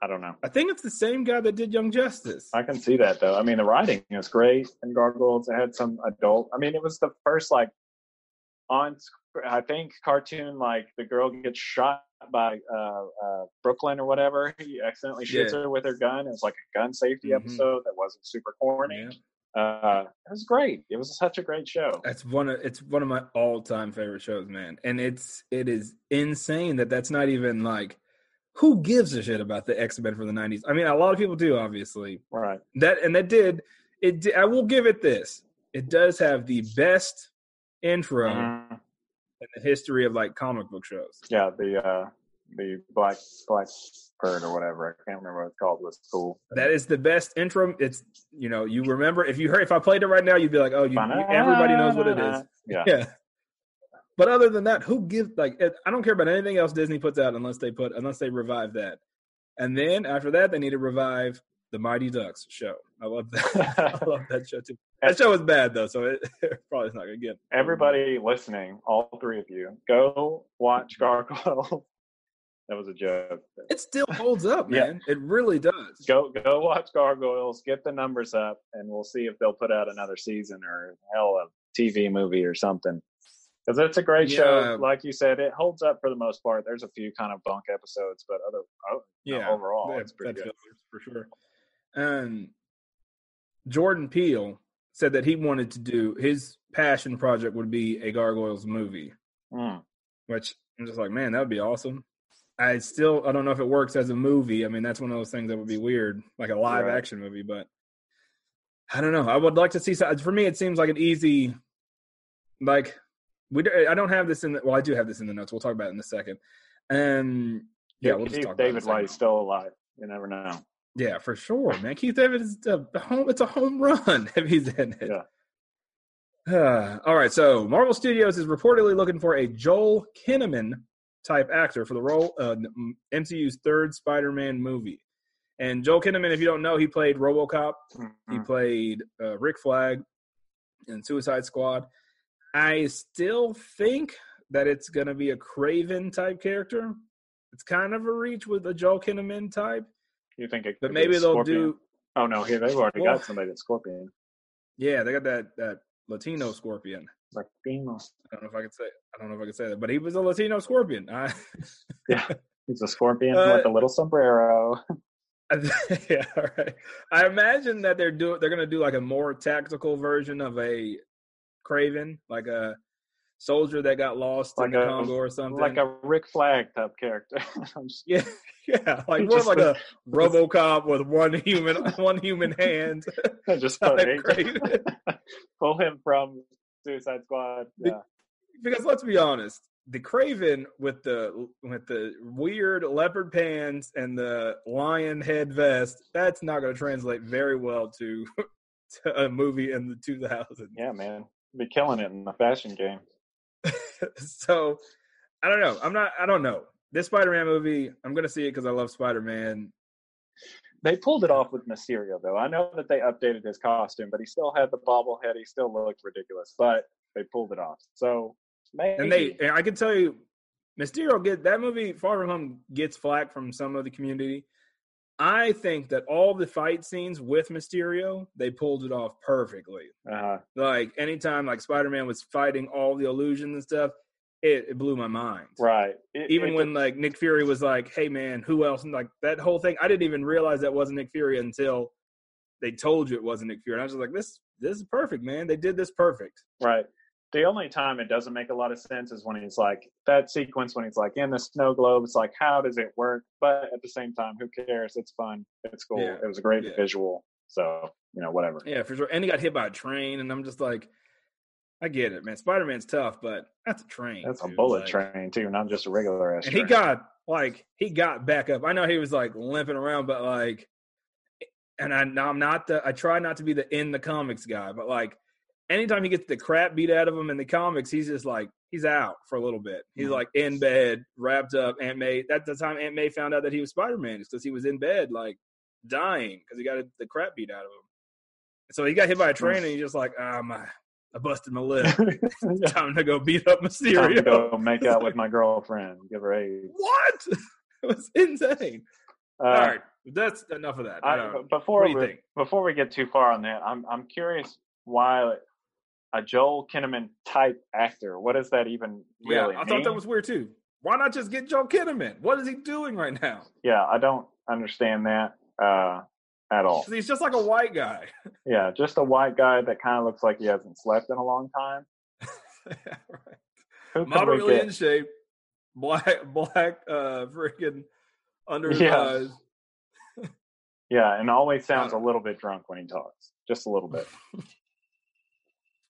I don't know. I think it's the same guy that did Young Justice. I can see that though. I mean, the writing is great in Gargoyles. It had some adult. I mean, it was the first like on. I think cartoon like the girl gets shot by uh, uh, Brooklyn or whatever. He accidentally shoots Yeah. her with her gun. It was like a gun safety Mhm. episode that wasn't super corny. Yeah. Uh, it was great. It was such a great show. That's one of it's one of my all time favorite shows, man. And it's it is insane that that's not even like who gives a shit about the X Men from the nineties. I mean, a lot of people do, obviously. Right. That and that did it. Did, I will give it this. It does have the best intro Mhm. In the history of like comic book shows. Yeah. The uh, the black black bird or whatever. I can't remember what it's called. Was cool. That is the best intro. It's you know you remember if you heard if I played it right now, you'd be like, oh, you, you everybody knows what it is. Yeah. Yeah. But other than that, who gives like I don't care about anything else Disney puts out unless they put unless they revive that. And then after that, they need to revive the Mighty Ducks show. I love that. I love that show too. That show was bad though, so it, probably is not gonna get Everybody listening, all three of you, go watch Gargoyles. that was a joke. It still holds up, Yeah. man. It really does. Go go watch Gargoyles. Get the numbers up, and we'll see if they'll put out another season or hell a TV movie or something. Because it's a great Yeah. show. Like you said, it holds up for the most part. There's a few kind of bunk episodes, but other oh, Yeah, overall, it's pretty good. for sure. And Jordan Peele said that he wanted to do his passion project would be a Gargoyles movie. Mm. which I'm just like, man, that would be awesome. I still I don't know if it works as a movie. I mean, that's one of those things that would be weird, like a live Right. action movie. But I don't know. I would like to see. some- For me, it seems like an easy, like we. I don't have this in. The, well, I do have this in the notes. We'll talk about it in a second. And yeah, we'll just talk about it in a David second. Still alive. You never know. Yeah, for sure, man. Keith David is a home. It's a home run if he's in it. Yeah. all right, so Marvel Studios is reportedly looking for a Joel Kinnaman type actor for the role of MCU's third Spider-Man movie. And Joel Kinnaman, if you don't know, he played RoboCop. He Mhm. played uh, Rick Flag in Suicide Squad. I still think that it's going to be a Kraven type character. It's kind of a reach with a Joel Kinnaman type, You think it but could be maybe they'll Scorpion? do. Oh no, here they've already Well- got somebody that's Scorpion. Yeah, they got that that Latino Scorpion. Like Beano. I don't know if I could say. I don't know if I could say that, but he was a Latino Scorpion. I, Yeah, he's a scorpion Uh, with a little sombrero. yeah, all right. I imagine that they're doing. They're going to do like a more tactical version of a Kraven, like a soldier that got lost Like in the a- Congo or something. like a Rick Flag type character. Yeah, yeah, like more like a RoboCop with one human one human hand. just Like pull him from Suicide Squad. Yeah. because let's be honest, the Kraven with the with the weird leopard pants and the lion head vest, that's not going to translate very well to, to a movie in the 2000s. yeah, man, be killing it in the fashion game. so I don't know. I'm not. I don't know. This Spider-Man movie, I'm going to see it because I love Spider-Man. They pulled it off with Mysterio, though. I know that they updated his costume, but he still had the bobblehead. He still looked ridiculous, but they pulled it off. So maybe And they, and I can tell you, Mysterio get that movie. Far From Home gets flack from some of the community. I think that all the fight scenes with Mysterio, they pulled it off perfectly. uh, Like anytime like Spider-Man was fighting all the illusions and stuff, it, it blew my mind. right. It- Even it- when like Nick Fury was like, "Hey man, who else?" and like that whole thing, I didn't even realize that wasn't Nick Fury until they told you it wasn't Nick Fury. And I was just like, "This this is perfect, man. They did this perfect." Right. The only time it doesn't make a lot of sense is when he's like that sequence when he's like in the snow globe. It's like, how does it work? But at the same time, who cares? It's fun. It's cool. Yeah. It was a great Yeah. visual. So you know, whatever. Yeah, for sure. And he got hit by a train, and I'm just like, I get it, man. Spider Man's tough, but that's a train. That's a bullet Like, train too, not just a regular ass. And he got like he got back up. I know he was like limping around, but like, and I, I'm not the. I try not to be the in the comics guy, but like, anytime he gets the crap beat out of him in the comics, he's just like he's out for a little bit. He's Mhm. like in bed, wrapped up. Aunt May. That's the time Aunt May found out that he was Spider Man, because he was in bed, like dying because he got the crap beat out of him. So he got hit by a train, and he's just like, ah, my, I busted my lip. Yeah. Time to go beat up Mysterio. Time to go make out with my girlfriend. Give her a What? it was insane. Uh, All right, that's enough of that. I before what do you we, think? before we get too far on that, I'm I'm curious why a Joel Kinnaman type actor. What does that even yeah, really I thought that was weird too. Why not just get Joel Kinnaman? What is he doing right now? Yeah, I don't understand that uh, at all. He's just like a white guy. Yeah, just a white guy that kind of looks like he hasn't slept in a long time. right. Who Moderately in shape, black, black, uh, freaking under his Yeah. eyes. Yeah, and always sounds a little bit drunk when he talks, just a little bit.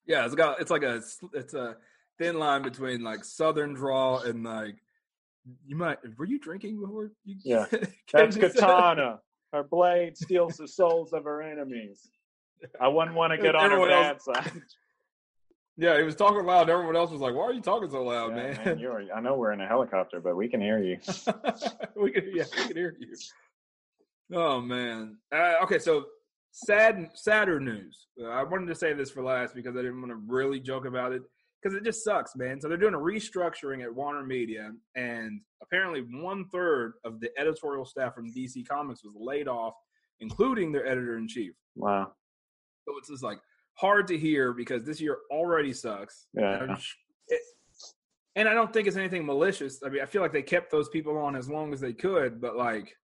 Yeah, it's got it's like a it's a thin line between like southern drawl and like you might were you drinking before? You, Yeah. That's Katana. Her blade steals the souls of her enemies. I wouldn't want to get on her Everyone bad else- side. Yeah, he was talking loud. Everyone else was like, "Why are you talking so loud, Yeah, man?" man, you're, I know we're in a helicopter, but we can hear you. we can, yeah, we can hear you. Oh man. Uh, okay, so sad, sadder news. Uh, I wanted to say this for last because I didn't want to really joke about it because it just sucks, man. So they're doing a restructuring at Warner Media, and apparently one third of the editorial staff from DC Comics was laid off, including their editor in chief. Wow. So it's just like hard to hear because this year already sucks. Yeah. And it- and I don't think it's anything malicious. I mean, I feel like they kept those people on as long as they could, but like,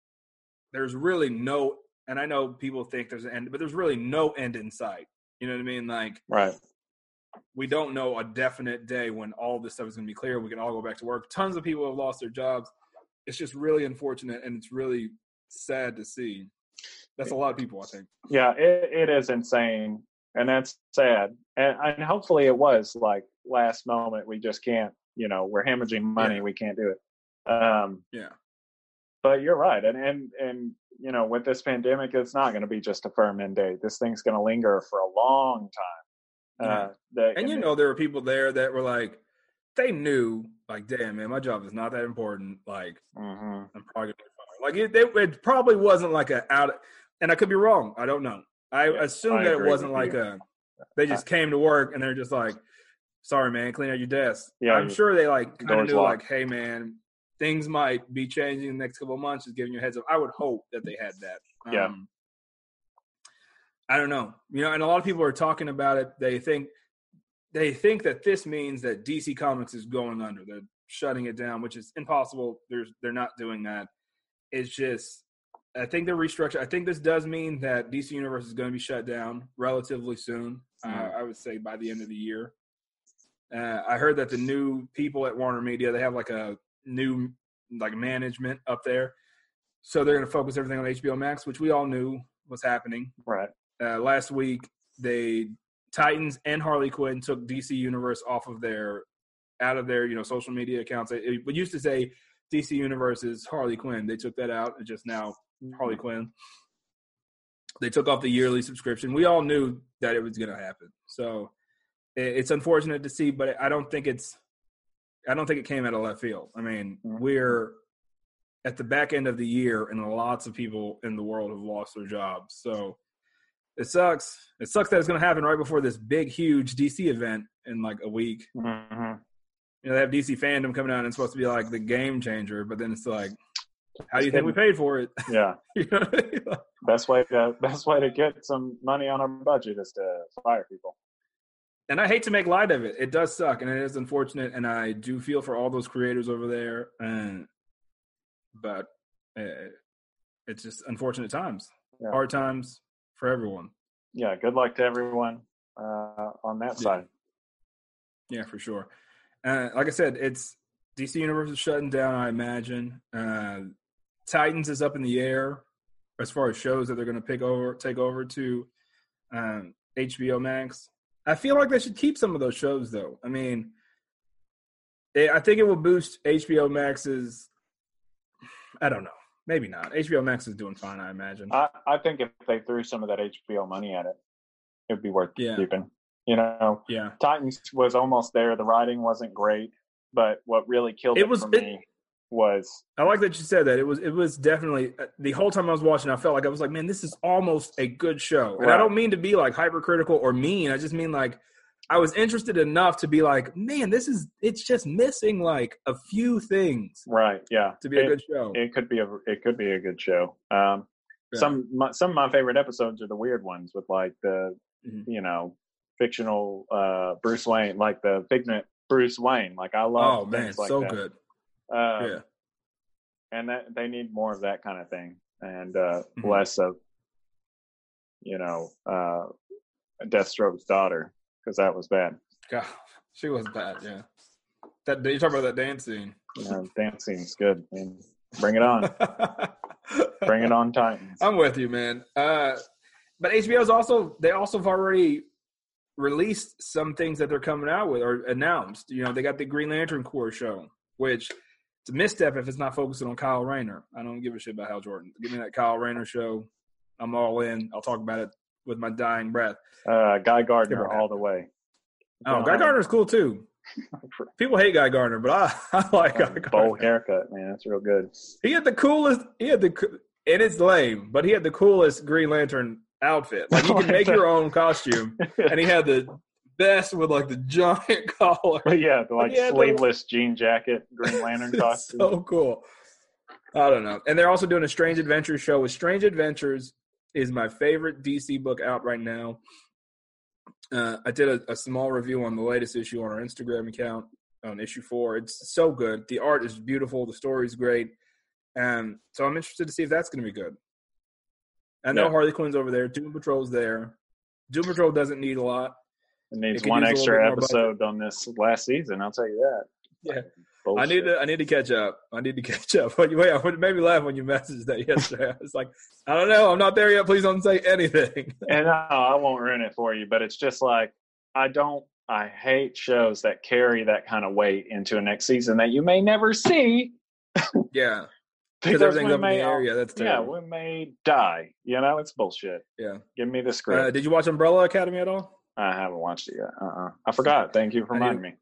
there's really no. And I know people think there's an end, but there's really no end in sight. You know what I mean? Like, Right. We don't know a definite day when all this stuff is going to be clear. We can all go back to work. Tons of people have lost their jobs. It's just really unfortunate, and it's really sad to see. That's a lot of people, I think. Yeah, it, it is insane. And that's sad. And, and hopefully it was like last moment. We just can't, you know, we're hemorrhaging money. Yeah. We can't do it. Um, Yeah. but you're right. And, and, and, you know, with this pandemic, it's not going to be just a firm end date. This thing's going to linger for a long time. Uh, that- And you know, there were people there that were like, they knew, like, damn, man, my job is not that important. Like, Mhm. I'm probably gonna be fine. Like, it, it, it probably wasn't like a out, and I could be wrong. I don't know. I Yeah, assume I that it wasn't like you. a, they just came to work and they're just like, sorry, man, clean out your desk. Yeah, I'm sure they like kind of knew, locked. like, hey, man, things might be changing in the next couple of months. Just giving you a heads up. I would hope that they had that. Yeah. I don't know. You know, and a lot of people are talking about it. They think they think that this means that DC Comics is going under. They're shutting it down, which is impossible. There's they're not doing that. It's just I think they're restructuring. I think this does mean that DC Universe is going to be shut down relatively soon. Uh, Mhm. I would say by the end of the year. Uh, I heard that the new people at Warner Media they have like a new like management up there, so they're going to focus everything on HBO Max, which we all knew was happening. Right. Uh, last week, they Titans and Harley Quinn took DC Universe off of their out of their you know social media accounts. It, it used to say DC Universe is Harley Quinn. They took that out. It's just now Harley Quinn. They took off the yearly subscription. We all knew that it was going to happen. So it, it's unfortunate to see, but I don't think it's. I don't think it came out of left field. I mean, Mhm. we're at the back end of the year, and lots of people in the world have lost their jobs. So it sucks. It sucks that it's going to happen right before this big, huge DC event in like a week. hmm You know, they have DC fandom coming out and it's supposed to be like the game changer, but then it's like, how do you think we paid for it? Yeah. you know I mean? Best way to best way to get some money on our budget is to fire people. and I hate to make light of it. It does suck, and it is unfortunate. And I do feel for all those creators over there. And but uh, it's just unfortunate times, Yeah. hard times for everyone. Yeah. Good luck to everyone uh, on that Yeah. side. Yeah, for sure. Uh, like I said, it's DC Universe is shutting down. I imagine uh, Titans is up in the air as far as shows that they're going to pick over, take over to um, HBO Max. I feel like they should keep some of those shows, though. I mean, it, I think it will boost HBO Max's. I don't know. Maybe not. HBO Max is doing fine. I imagine. I, I think if they threw some of that HBO money at it, it'd be worth Yeah. keeping. You know, yeah. Titans was almost there. The writing wasn't great, but what really killed It it, was- for it- me was I like that you said that. It was it was definitely uh, the whole time I was watching. I felt like I was like, man, this is almost a good show. And I don't mean to be like hypercritical or mean. I just mean like I was interested enough to be like, man, this is it's just missing like a few things right. Yeah, to be a good show. It could be a it could be a good show. Um, Yeah. Some my, some of my favorite episodes are the weird ones with like the Mhm. you know fictional uh, Bruce Wayne, like the figment Bruce Wayne. Like I love oh man, like so that. good. Um, yeah. and that they need more of that kind of thing and uh, Mhm. less of you know uh, Deathstroke's daughter because that was bad. God, she was bad. Yeah. That you talk about that dance scene. Dance scene's good. I mean, bring it on, bring it on, Titans. I'm with you, man. Uh, but HBO's also they also have already released some things that they're coming out with or announced. You know, they got the Green Lantern Corps show, which it's a misstep if it's not focusing on Kyle Rayner. I don't give a shit about Hal Jordan. Give me that Kyle Rayner show. I'm all in. I'll talk about it with my dying breath. Uh, Guy Gardner all the way. Oh, Guy Gardner's cool too. People hate Guy Gardner, but I, I like Guy Gardner. haircut, man. That's real good. He had the coolest. He had the, and it's lame, but he had the coolest Green Lantern outfit. Like you can make your own costume, and he had the vest with like the giant collar. But yeah, the like Yeah, the- sleeveless jean jacket, Green Lantern costume. so cool. I don't know. And they're also doing a Strange Adventures show. With Strange Adventures is my favorite DC book out right now. Uh, I did a, a small review on the latest issue on our Instagram account on issue four. It's so good. The art is beautiful. The story's great. Um, so I'm interested to see if that's going to be good. I know Yeah. Harley Quinn's over there. Doom Patrol's there. Doom Patrol doesn't need a lot. It needs It one use a little extra bit more budget. episode on this last season. I'll tell you that. Yeah. Bullshit. I need to I need to catch up. I need to catch up. But wait, it made me laugh when you messaged that yesterday. I was like, I don't know, I'm not there yet. Please don't say anything. and no, I won't ruin it for you, but it's just like I don't. I hate shows that carry that kind of weight into a next season that you may never see yeah, because everything's we up in the may, air. Yeah, that's yeah, we may die. You know, it's bullshit. Yeah. Give me the script. Uh, did you watch Umbrella Academy at all? I haven't watched it yet. Uh-uh. I forgot. Thank you for reminding me.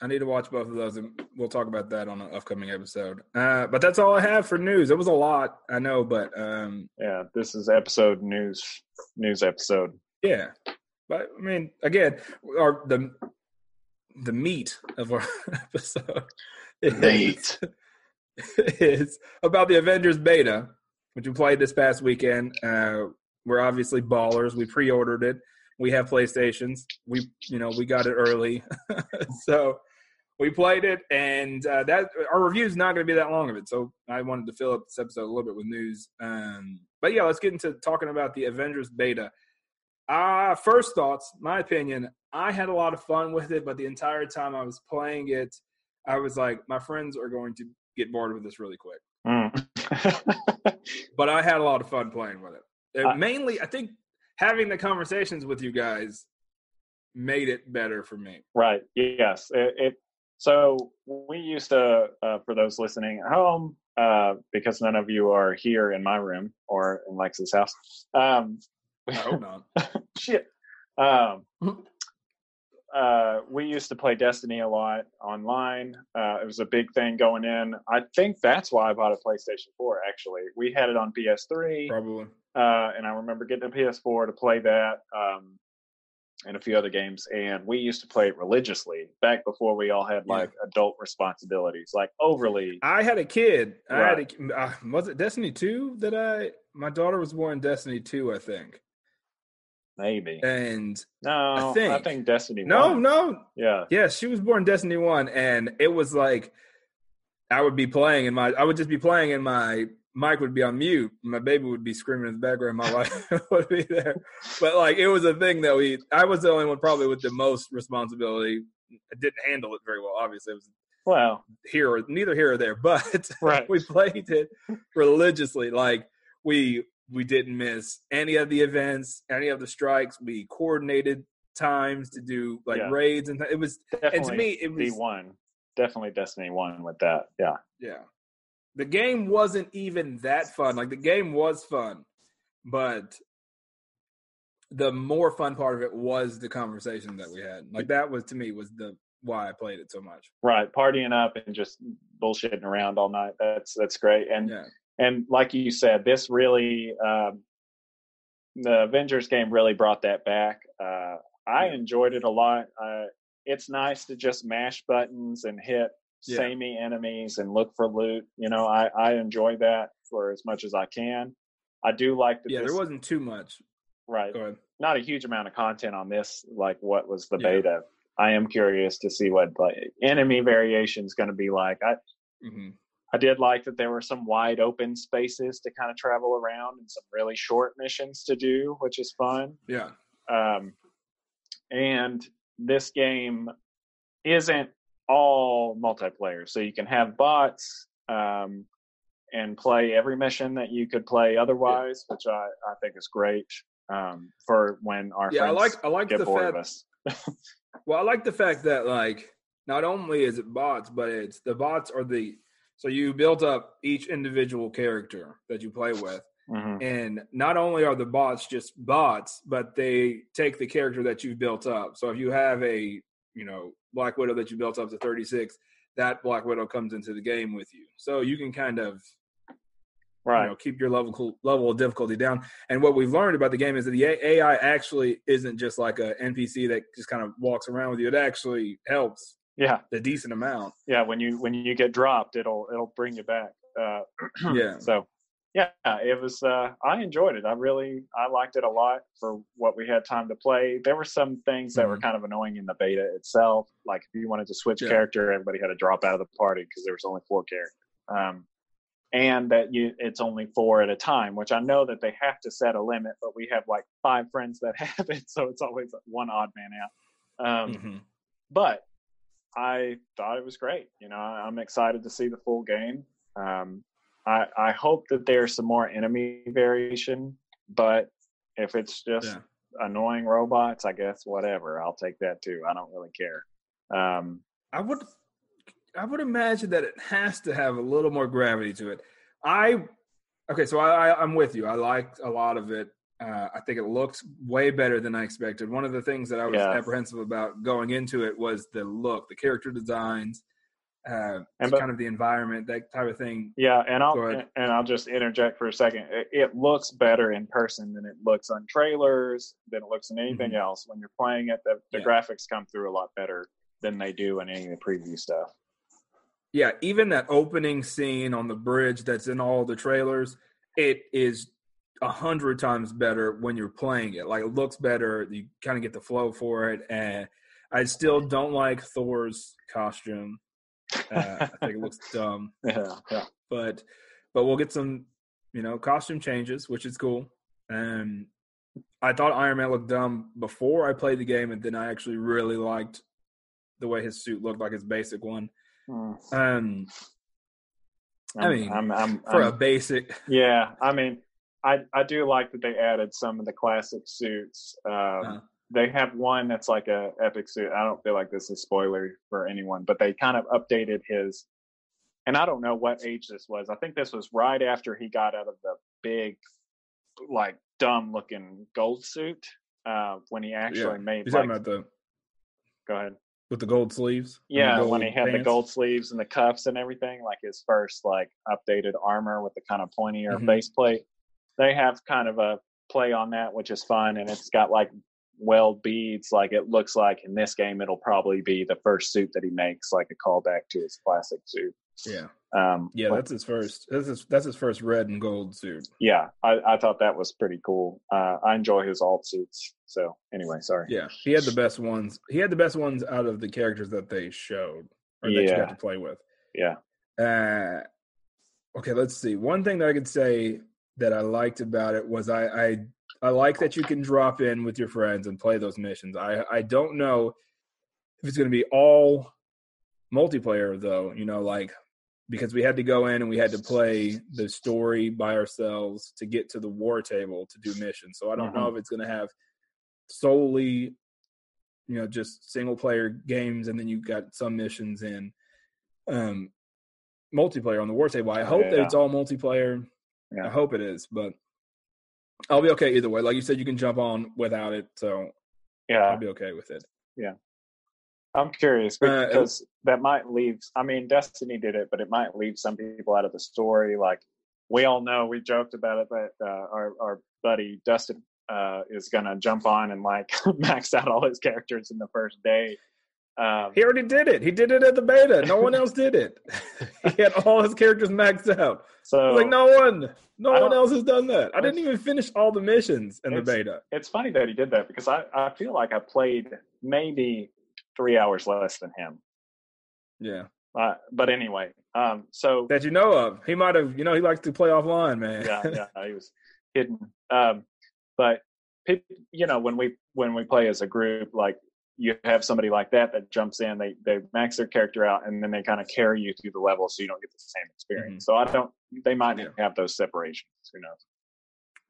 I need to watch both of those, and we'll talk about that on an upcoming episode. Uh, but that's all I have for news. It was a lot, I know, but um, Yeah, this is episode news. News episode. yeah. But I mean, again, our the the meat of our episode is, is about the Avengers beta, which we played this past weekend. Uh, we're obviously ballers. We pre-ordered it. We have PlayStations. We, you know, we got it early, so we played it, and uh, that our review is not going to be that long of it. So I wanted to fill up this episode a little bit with news. Um, but yeah, let's get into talking about the Avengers beta. Uh, first thoughts, my opinion, I had a lot of fun with it, but the entire time I was playing it, I was like, my friends are going to get bored with this really quick. Mm. But I had a lot of fun playing with it. Uh, Uh, mainly, I think having the conversations with you guys made it better for me. Right. Yes. It, it so we used to, uh, for those listening at home, uh, because none of you are here in my room or in Lex's house. Um, I hope not. shit. Um, uh, we used to play Destiny a lot online. Uh, it was a big thing going in. I think that's why I bought a PlayStation 4. Actually, we had it on PS3, Probably. uh, and I remember getting a PS4 to play that um, and a few other games. And we used to play it religiously back before we all had Yeah. like adult responsibilities, like overly. I had a kid. I had a, uh, was it Destiny 2 that I, my daughter was born Destiny 2, I think. Maybe And no, I think, think- Destiny. no, 1. no, yeah, Yeah, she was born Destiny One, and it was like I would be playing, in my I would just be playing, in my mic would be on mute. My baby would be screaming in the background. My wife would be there, but like it was a thing that we. I was the only one probably with the most responsibility. I didn't handle it very well. Obviously, it was well, here or neither here or there, but Right. we played it religiously. Like we we didn't miss any of the events, any of the strikes. We coordinated times to do like Yeah. raids, and th- it was definitely and to me it was one. Definitely Destiny one with that. Yeah. yeah. The game wasn't even that fun. Like the game was fun, but the more fun part of it was the conversation that we had. Like that was to me was the why I played it so much. Right, partying up and just bullshitting around all night. That's that's great. And Yeah. and like you said, this really um, the Avengers game really brought that back. Uh, I Yeah. enjoyed it a lot. Uh, it's nice to just mash buttons and hit Yeah. samey enemies and look for loot. You know, I I enjoy that for as much as I can. I do like that. Yeah, this, there wasn't too much. right. Go ahead. not a huge amount of content on this like what was the Yeah. beta i am curious to see what like enemy variation is going to be like i hmm i did like that there were some wide open spaces to kind of travel around and some really short missions to do which is fun Yeah. um, and this game isn't all multiplayer so you can have bots um, and play every mission that you could play otherwise which i, I think is great um, for when our Yeah, I friends like I like get the bored fact of us Well, I like the fact that like not only is it bots, but it's the bots are the so you built up each individual character that you play with, Mhm. and not only are the bots just bots, but they take the character that you've built up. So if you have a you know Black Widow that you built up to thirty six, that Black Widow comes into the game with you, so you can kind of right you know keep your level level of difficulty down. And what we've learned about the game is that the AI actually isn't just like a NPC that just kind of walks around with you. It actually helps yeah a decent amount. yeah when you when you get dropped it'll it'll bring you back uh, Yeah. so yeah it was uh i enjoyed it i really i liked it a lot for what we had time to play there were some things that were Mhm. kind of annoying in the beta itself like if you wanted to switch Yeah. character everybody had to drop out of the party because there was only four characters um and that you it's only four at a time which i know that they have to set a limit but we have like five friends that have it so it's always one odd man out um Mhm. but I thought it was great. You know, I'm excited to see the full game. Um, I, I hope that there's some more enemy variation, but if it's just Yeah. annoying robots, I guess whatever. I'll take that too. I don't really care. Um, I would I would imagine that it has to have a little more gravity to it. I okay, so I, I I'm with you. I liked a lot of it. Uh, I think it looks way better than I expected. One of the things that I was Yeah. apprehensive about going into it was the look, the character designs, uh, And but- kind of the environment, that type of thing. yeah, and I'll and I'll just interject for a second. It, it looks better in person than it looks on trailers, than it looks in anything else. When you're playing it, the, the Mm-hmm. Yeah. graphics come through a lot better than they do in any of the preview stuff. Yeah, even that opening scene on the bridge that's in all the trailers, it is a hundred times better when you're playing it. Like it looks better. You kind of get the flow for it, and I still don't like Thor's costume. Uh, I think it looks dumb, Yeah, yeah. but but we'll get some, you know, costume changes, which is cool. Um, I thought Iron Man looked dumb before I played the game, and then I actually really liked the way his suit looked like his basic one. Mm. Um, I I'm- mean, I'm, I'm, for a basic, yeah. I mean, I I do like that they added some of the classic suits. Um, Uh-huh. They have one that's like a epic suit. I don't feel like this is spoiler for anyone, but they kind of updated his. And I don't know what age this was. I think this was right after he got out of the big, like dumb looking gold suit. Uh, when he actually made You're like, talking about the go ahead. with the gold sleeves. Yeah, gold when he had the gold sleeves and the cuffs and everything, like his first like updated armor with the kind of pointier Mhm. faceplate. They have kind of a play on that, which is fun, and it's got like weld beads. Like it looks like in this game, it'll probably be the first suit that he makes, like a callback to his classic suit. Yeah, Um, yeah, that's his first. That's his, that's his first red and gold suit. yeah. I, I thought that was pretty cool. Uh, I enjoy his alt suits. So anyway, sorry. Yeah, he had the best ones. He had the best ones out of the characters that they showed or that you Yeah. got to play with. Yeah. Uh, okay, let's see. One thing that I could say that I liked about it was I I, I like that you can drop in with your friends and play those missions. I I don't know if it's going to be all multiplayer though. You know, like because we had to go in and we had to play the story by ourselves to get to the war table to do missions. So I don't know if it's going to have solely you know just single player games and then you've got some missions in um multiplayer on the war table i hope that it's all multiplayer i hope it is but i'll be okay either way like you said you can jump on without it so Yeah. i'll be okay with it Yeah, I'm curious Uh, because that might leave. I mean, Destiny did it, but it might leave some people out of the story. Like we all know, we joked about it, but uh, our our buddy Dustin uh, is gonna jump on and like max out all his characters in the first day. Um, he already did it. He did it at the beta. No one else did it. He had all his characters maxed out. So like no one. No I one else has done that. I didn't even finish all the missions in the beta. it's funny that he did that because I I feel like I played maybe three hours less than him. yeah. Uh, but anyway, um, so that you know of. He might have you know he likes to play offline man. Yeah, yeah, he was hidden. Um, but you know, when we when we play as a group, like you have somebody like that that jumps in, they they max their character out, and then they kind of carry you through the level, so you don't get the same experience. Mm-hmm. So I don't. They might Yeah. have those separations. Who knows?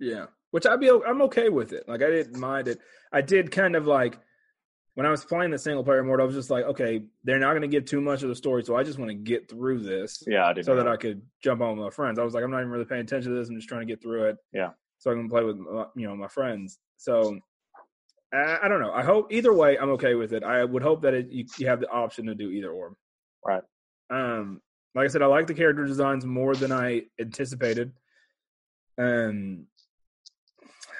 Yeah, which I'd be I'm okay with it. Like I didn't mind it. I did kind of like when I was playing the single player mode. I was just like, okay, they're not going to give too much of the story, so I just want to get through this Yeah, so that. I could jump on with my friends. I was like, I'm not even really paying attention to this. I'm just trying to get through it. Yeah. So I can play with my, you know my friends. So I, I don't know. I hope either way, I'm okay with it. I would hope that it, you, you have the option to do either or. Right. Um, like I said, I like the character designs more than I anticipated. Um,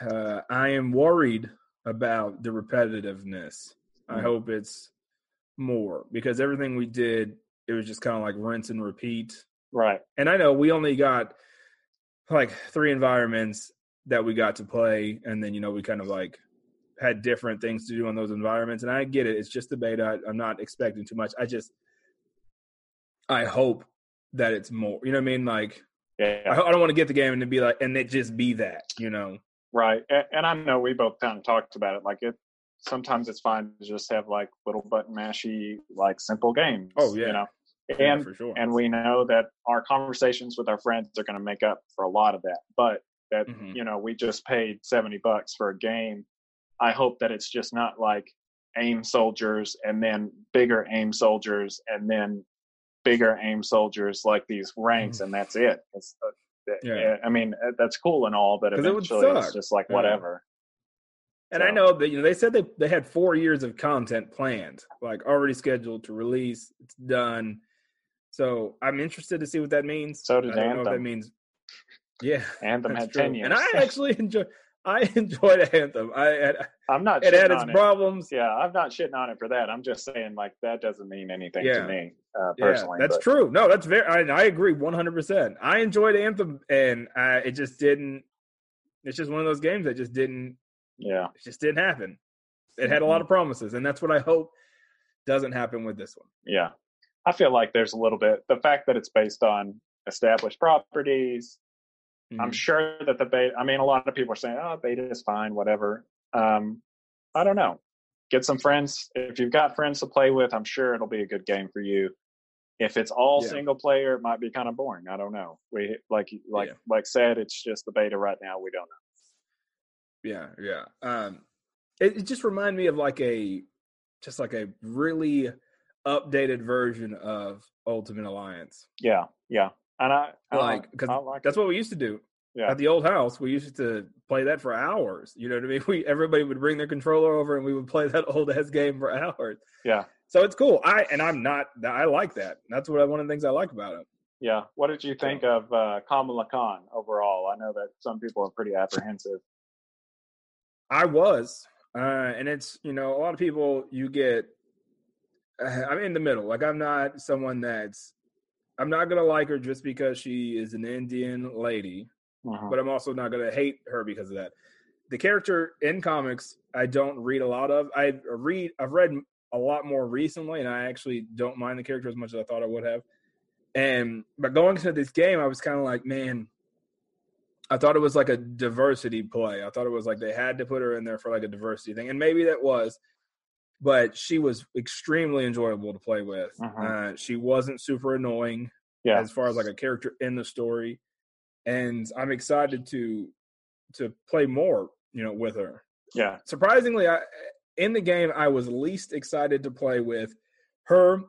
uh, I am worried about the repetitiveness. I Mhm. hope it's more because everything we did, it was just kind of like rinse and repeat. right. And I know we only got like three environments that we got to play, and then you know we kind of like had different things to do on those environments. And I get it; it's just the beta. I, I'm not expecting too much. I just, I hope that it's more. You know what I mean? Like Yeah. I, I don't want to get the game and to be like, and it just be that. You know? Right. And, and I know we both kind of talked about it. Like it, sometimes it's fine to just have like little button mashy, like simple games. Oh, yeah. You know, Yeah, and sure. and we know that our conversations with our friends are going to make up for a lot of that. But that Mhm. you know, we just paid seventy bucks for a game. I hope that it's just not like AIM soldiers and then bigger AIM soldiers and then bigger AIM soldiers like these ranks and that's it. Uh, Mm. Yeah. I mean uh, that's cool and all, but 'Cause it eventually it's just like Yeah. whatever. And I know that you know they said they they had four years of content planned, like already scheduled to release. It's done. So I'm interested to see what that means. So did I don't know what that means. Yeah, Anthem had true. ten years. and I actually enjoy. I enjoyed Anthem. I had, I'm not. it had its it. problems. Yeah, I'm not shitting on it for that. I'm just saying like that doesn't mean anything Yeah. to me uh, Yeah, personally. that's but- true. No, that's very. I, I agree 100. percent I enjoyed Anthem, and I, it just didn't. It's just one of those games that just didn't. Yeah, It just didn't happen. It had a lot of promises, and that's what I hope doesn't happen with this one. yeah. I feel like there's a little bit the fact that it's based on established properties. I'm Mhm. sure that the beta. I mean, a lot of people are saying, "Oh, beta is fine, whatever." Um, I don't know. Get some friends. If you've got friends to play with, I'm sure it'll be a good game for you. If it's all Yeah. single player, it might be kind of boring. I don't know. We like like Yeah. like said, it's just the beta right now. We don't know. Yeah, yeah. Um, it, it just reminded me of like a, just like a really updated version of Ultimate Alliance. Yeah, yeah. And I, I Like, because I like that's it. what we used to do Yeah. at the old house. We used to play that for hours. You know what I mean? We everybody would bring their controller over and we would play that old ass game for hours. Yeah, So it's cool. I and I'm not. I like that. That's what I, one of the things I like about it. yeah. What did you think of uh, Kamala Khan overall? I know that some people are pretty apprehensive. I was, uh, and it's you know a lot of people you get. Uh, I'm in the middle. Like I'm not someone that's. I'm not gonna like her just because she is an Indian lady, Mhm. but I'm also not gonna hate her because of that. The character in comics I don't read a lot of. I read. I've read a lot more recently, and I actually don't mind the character as much as I thought I would have. And but going into this game, I was kind of like, man, I thought it was like a diversity play. I thought it was like they had to put her in there for like a diversity thing, and maybe that was. But she was extremely enjoyable to play with. Mhm. Uh, she wasn't super annoying Yeah, as far as like a character in the story, and I'm excited to to play more, you know, with her. yeah, Surprisingly, I in the game I was least excited to play with her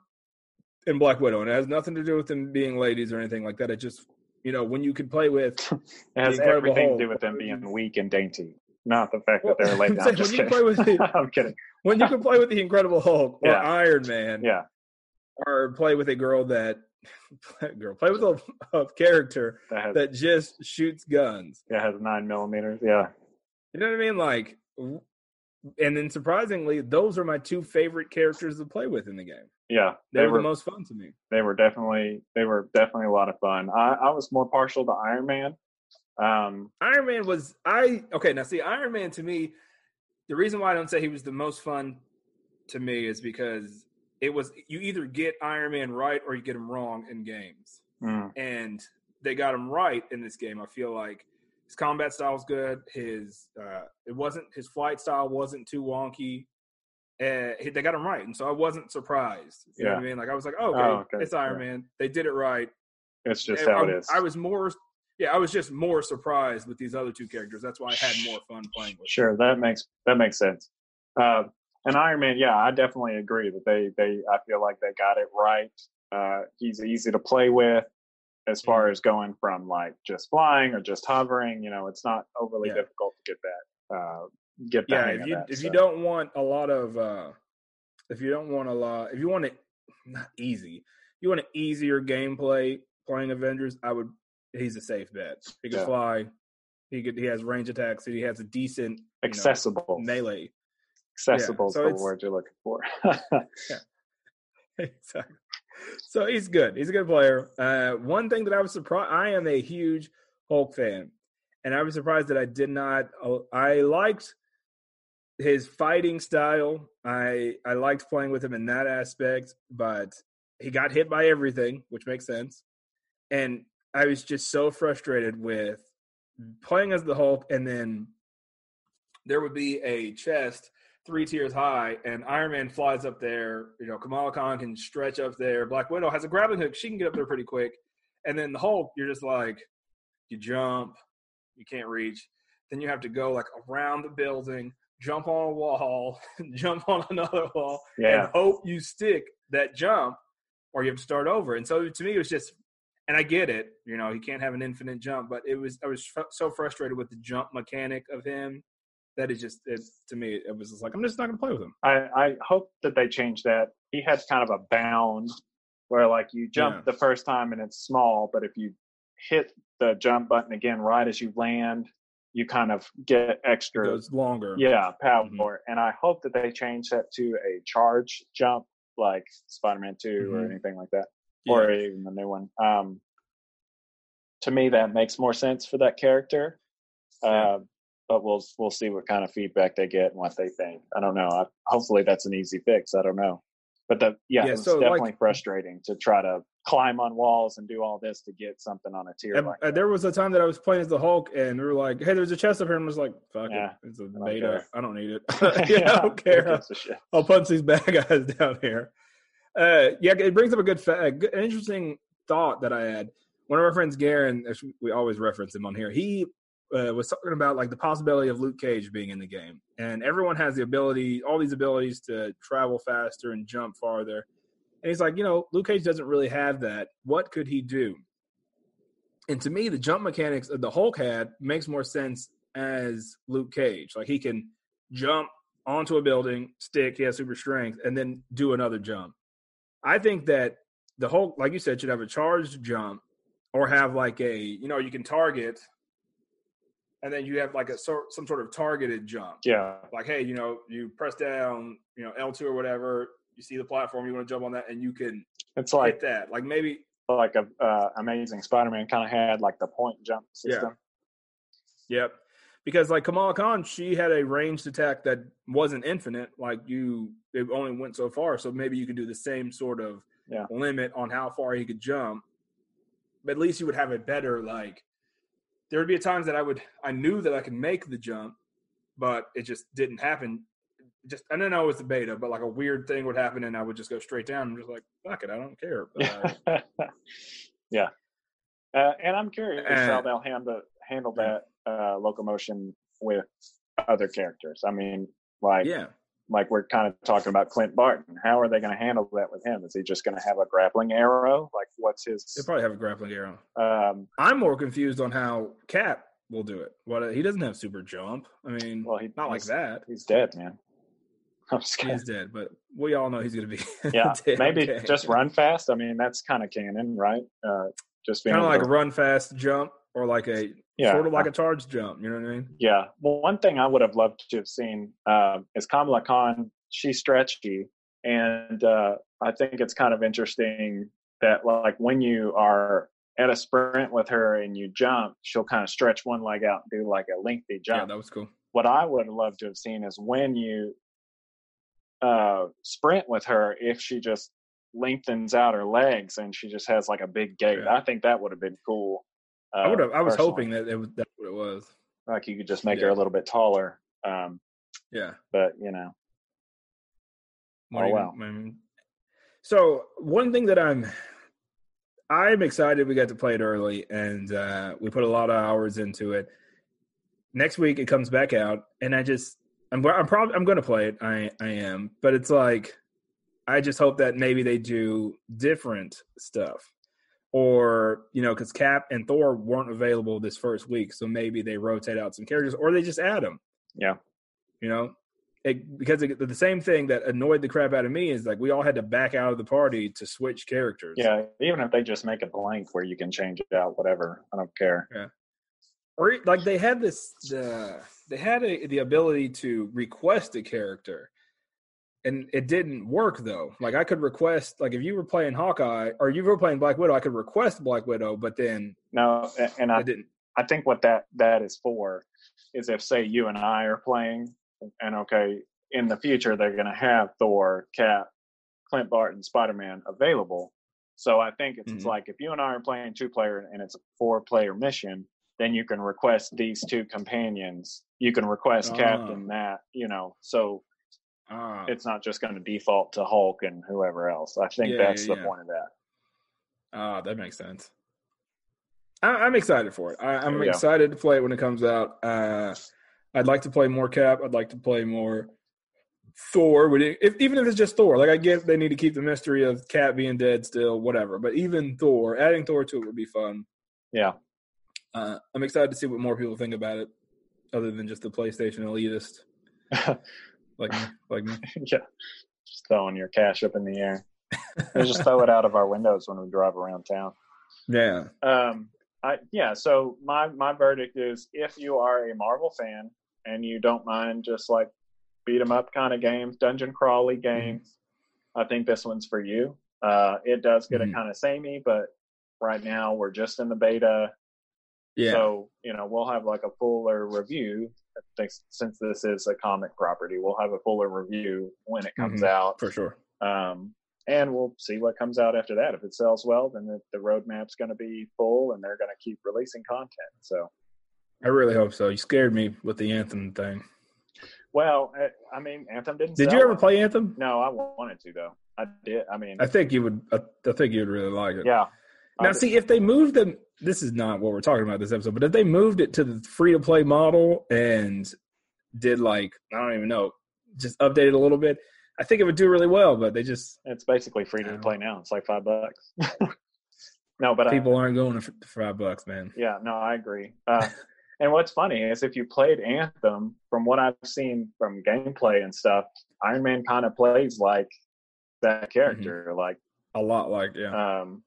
and Black Widow, and it has nothing to do with them being ladies or anything like that. It just you know when you can play with it has everything to do with them being weak and dainty, not the fact that they're late. I'm No, saying I'm just when you kidding. play with the- I'm kidding. when you can play with the Incredible Hulk or Yeah. Iron Man, Yeah, or play with a girl that girl play with a, a character that has that just shoots guns. that has nine millimeters. Yeah, You know what I mean? Like, and then surprisingly, those are my two favorite characters to play with in the game. yeah. They, They were were the most fun to me. they were definitely they were definitely a lot of fun. I, I was more partial to Iron Man. Um, Iron Man was I okay. Now see, Iron Man to me, the reason why I don't say he was the most fun to me is because it was you either get Iron Man right or you get him wrong in games, mm, and they got him right in this game. I feel like his combat style was good. His uh, it wasn't his flight style wasn't too wonky. Uh, they got him right, and so I wasn't surprised. You know what I mean? Like I was like, oh, okay, Oh, okay. it's Iron Man. They did it right. it's just And how I, it is. I was more, yeah, I was just more surprised with these other two characters. That's why I had more fun playing with. Sure, that makes that makes sense. Uh, and Iron Man, yeah, I definitely agree that they they I feel like they got it right. Uh, he's easy to play with as far Mm-hmm. as going from like just flying or just hovering. You know, it's not overly Yeah. difficult to get that uh, get the Yeah, if you that, if so. you don't want a lot of, uh if you don't want a lot, if you want it not easy, you want an easier gameplay playing Avengers. I would. He's a safe bet. He can Yeah. fly. He could. He has range attacks. He has a decent you know, accessible, melee. accessible so is the word you're looking for. exactly. So he's good. He's a good player. Uh, one thing that I was surprised, I am a huge Hulk fan, and I was surprised that I did not. uh, I liked his fighting style. I I liked playing with him in that aspect, but he got hit by everything, which makes sense. And I was just so frustrated with playing as the Hulk, and then there would be a chest three tiers high, and Iron Man flies up there. You know, Kamala Khan can stretch up there. Black Widow has a grappling hook; she can get up there pretty quick. And then the Hulk, you're just like, you jump, you can't reach. Then you have to go like around the building, jump on a wall, jump on another wall, yeah, and hope you stick that jump, or you have to start over. And so to me, it was just, and I get it. You know, he can't have an infinite jump, but it was I was fr- so frustrated with the jump mechanic of him that it just it, to me it was just like I'm just not going to play with him. I, I hope that they change that. He has kind of a bound where like you jump Yeah. the first time and it's small, but if you hit the jump button again right as you land, you kind of get It extra goes longer. yeah power. Mhm. And I hope that they change that to a charge jump like Spider-Man 2 or Mhm. anything like that, Yeah. or even the new one. Um, to me, that makes more sense for that character. Yeah. Uh, but we'll we'll see what kind of feedback they get and what they think. I don't know. I, hopefully, that's an easy fix. I don't know. But the yeah, Yeah, it's so, definitely like- frustrating to try to climb on walls and do all this to get something on a tier And, like there was a time that I was playing as the Hulk, and we were like, "Hey, there's a chest up here," and I was like, "Fuck Yeah, it, it's a beta. care. I don't need it. yeah, I don't care. gives a shit? I'll punch these bad guys down here." Uh, yeah, it brings up a good, fa- good, an interesting thought that I had. One of our friends, Garen, we always reference him on here. He uh, was talking about like the possibility of Luke Cage being in the game, and everyone has the ability, all these abilities to travel faster and jump farther. And he's like, you know, Luke Cage doesn't really have that. What could he do? And to me, the jump mechanics of the Hulk had makes more sense as Luke Cage. Like he can jump onto a building, stick, he has super strength, and then do another jump. I think that the Hulk, like you said, should have a charged jump or have like a, you know, you can target and then you have like a sort some sort of targeted jump. Yeah, Like, hey, you know, you press down, you know, L2 or whatever, you see the platform, you want to jump on that, and you can it's like hit that. Like maybe like a uh, Amazing Spider-Man kind of had like the point jump system. Yeah. Yep. Because like Kamala Khan, she had a ranged attack that wasn't infinite. Like you, it only went so far. So maybe you could do the same sort of Yeah. limit on how far he could jump. But at least you would have a better like. There would be times that I would, I knew that I could make the jump, but it just didn't happen. Just I don't know it's a beta, but like a weird thing would happen, and I would just go straight down. I'm just like, fuck it, I don't care. Uh, yeah. Uh, and I'm curious how Uh, they'll handle handle that uh, locomotion with other characters. I mean, like yeah, like we're kind of talking about Clint Barton. How are they going to handle that with him? Is he just going to have a grappling arrow? Like, what's his they his? probably have a grappling arrow. Um, I'm more confused on how Cap will do it. What he doesn't have super jump. I mean, well, he, not like that. He's dead, man. I'm kidding. He's dead, but we all know he's going to be. Yeah, maybe Okay. just run fast. I mean, that's kind of canon, right? Uh, just being kind of like to- run fast jump, or like a yeah, sort of like a charge jump. You know what I mean? Yeah. Well, one thing I would have loved to have seen um, is Kamala Khan. She's stretchy, and uh, I think it's kind of interesting that like when you are at a sprint with her and you jump, she'll kind of stretch one leg out and do like a lengthy jump. Yeah, that was cool. what I would have loved to have seen is when you uh, sprint with her, if she just lengthens out her legs and she just has like a big gait. Yeah. I think that would have been cool. Uh, I would have. I was personally. hoping that it was that's what it was. like you could just make her a little bit taller. Um, Yeah. but you know, What Oh, you wow. gonna- I mean, so one thing that I'm I'm excited we got to play it early and uh, we put a lot of hours into it. Next week it comes back out and I just I'm I'm probably I'm going to play it. I I am, but it's like I just hope that maybe they do different stuff. Or, you know, cuz Cap and Thor weren't available this first week, so maybe they rotate out some characters or they just add them yeah, you know it, because it, the same thing that annoyed the crap out of me is like we all had to back out of the party to switch characters yeah. Even if they just make a blank where you can change it out, whatever. I don't care. yeah or like they had this uh, they had a, the ability to request a character and it didn't work though like i could request like if you were playing hawkeye or you were playing black widow i could request black widow but then No, and I didn't I think what that that is for is if say you and I are playing, and okay, in the future they're going to have Thor, Cap, Clint Barton, Spider Man available. So I think it's Mhm. like if you and I are playing two player and it's a four player mission, then you can request these two companions. You can request Ah. Captain that, you know. So ah, it's not just going to default to Hulk and whoever else. I think Yeah, that's yeah, the yeah. point of that. Ah, that makes sense. I, I'm excited for it. I, I'm There we go. excited to play it when it comes out. Uh, I'd like to play more Cap. I'd like to play more Thor. Would If, even if it's just Thor, like I get they need to keep the mystery of Cap being dead still, whatever. But even Thor, adding Thor to it would be fun. Yeah. Uh, I'm excited to see what more people think about it, other than just the PlayStation elitist like me, like me. yeah. Just throwing your cash up in the air. We just throw it out of our windows when we drive around town. Yeah, Um, I, yeah. So my my verdict is, if you are a Marvel fan and you don't mind just like beat 'em up kind of games, dungeon crawly games, I think this one's for you. Uh, it does get Mhm. a kind of samey, but right now we're just in the beta, yeah, so you know we'll have like a fuller review. Since this is a comic property, we'll have a fuller review when it comes Mhm. out. for sure. Um, and we'll see what comes out after that. If it sells well, then the, the roadmap's going to be full, and they're going to keep releasing content. So, I really hope so. You scared me with the Anthem thing. well, I, mean, Anthem didn't. Did you ever play Anthem? No, I wanted to though. I did. I mean, I think you would. I, I think you would really like it. yeah. I Now, see, if they moved them, this is not what we're talking about this episode, but if they moved it to the free to play model and did like, I don't even know, just update it a little bit, I think it would do really well, but they just, it's basically free to play now. It's like five bucks. no, but I, people aren't going to for five bucks, man. Yeah, no, I agree. Uh, and what's funny is if you played Anthem, from what I've seen from gameplay and stuff, Iron Man kind of plays like that character. Like, A lot like, yeah. um,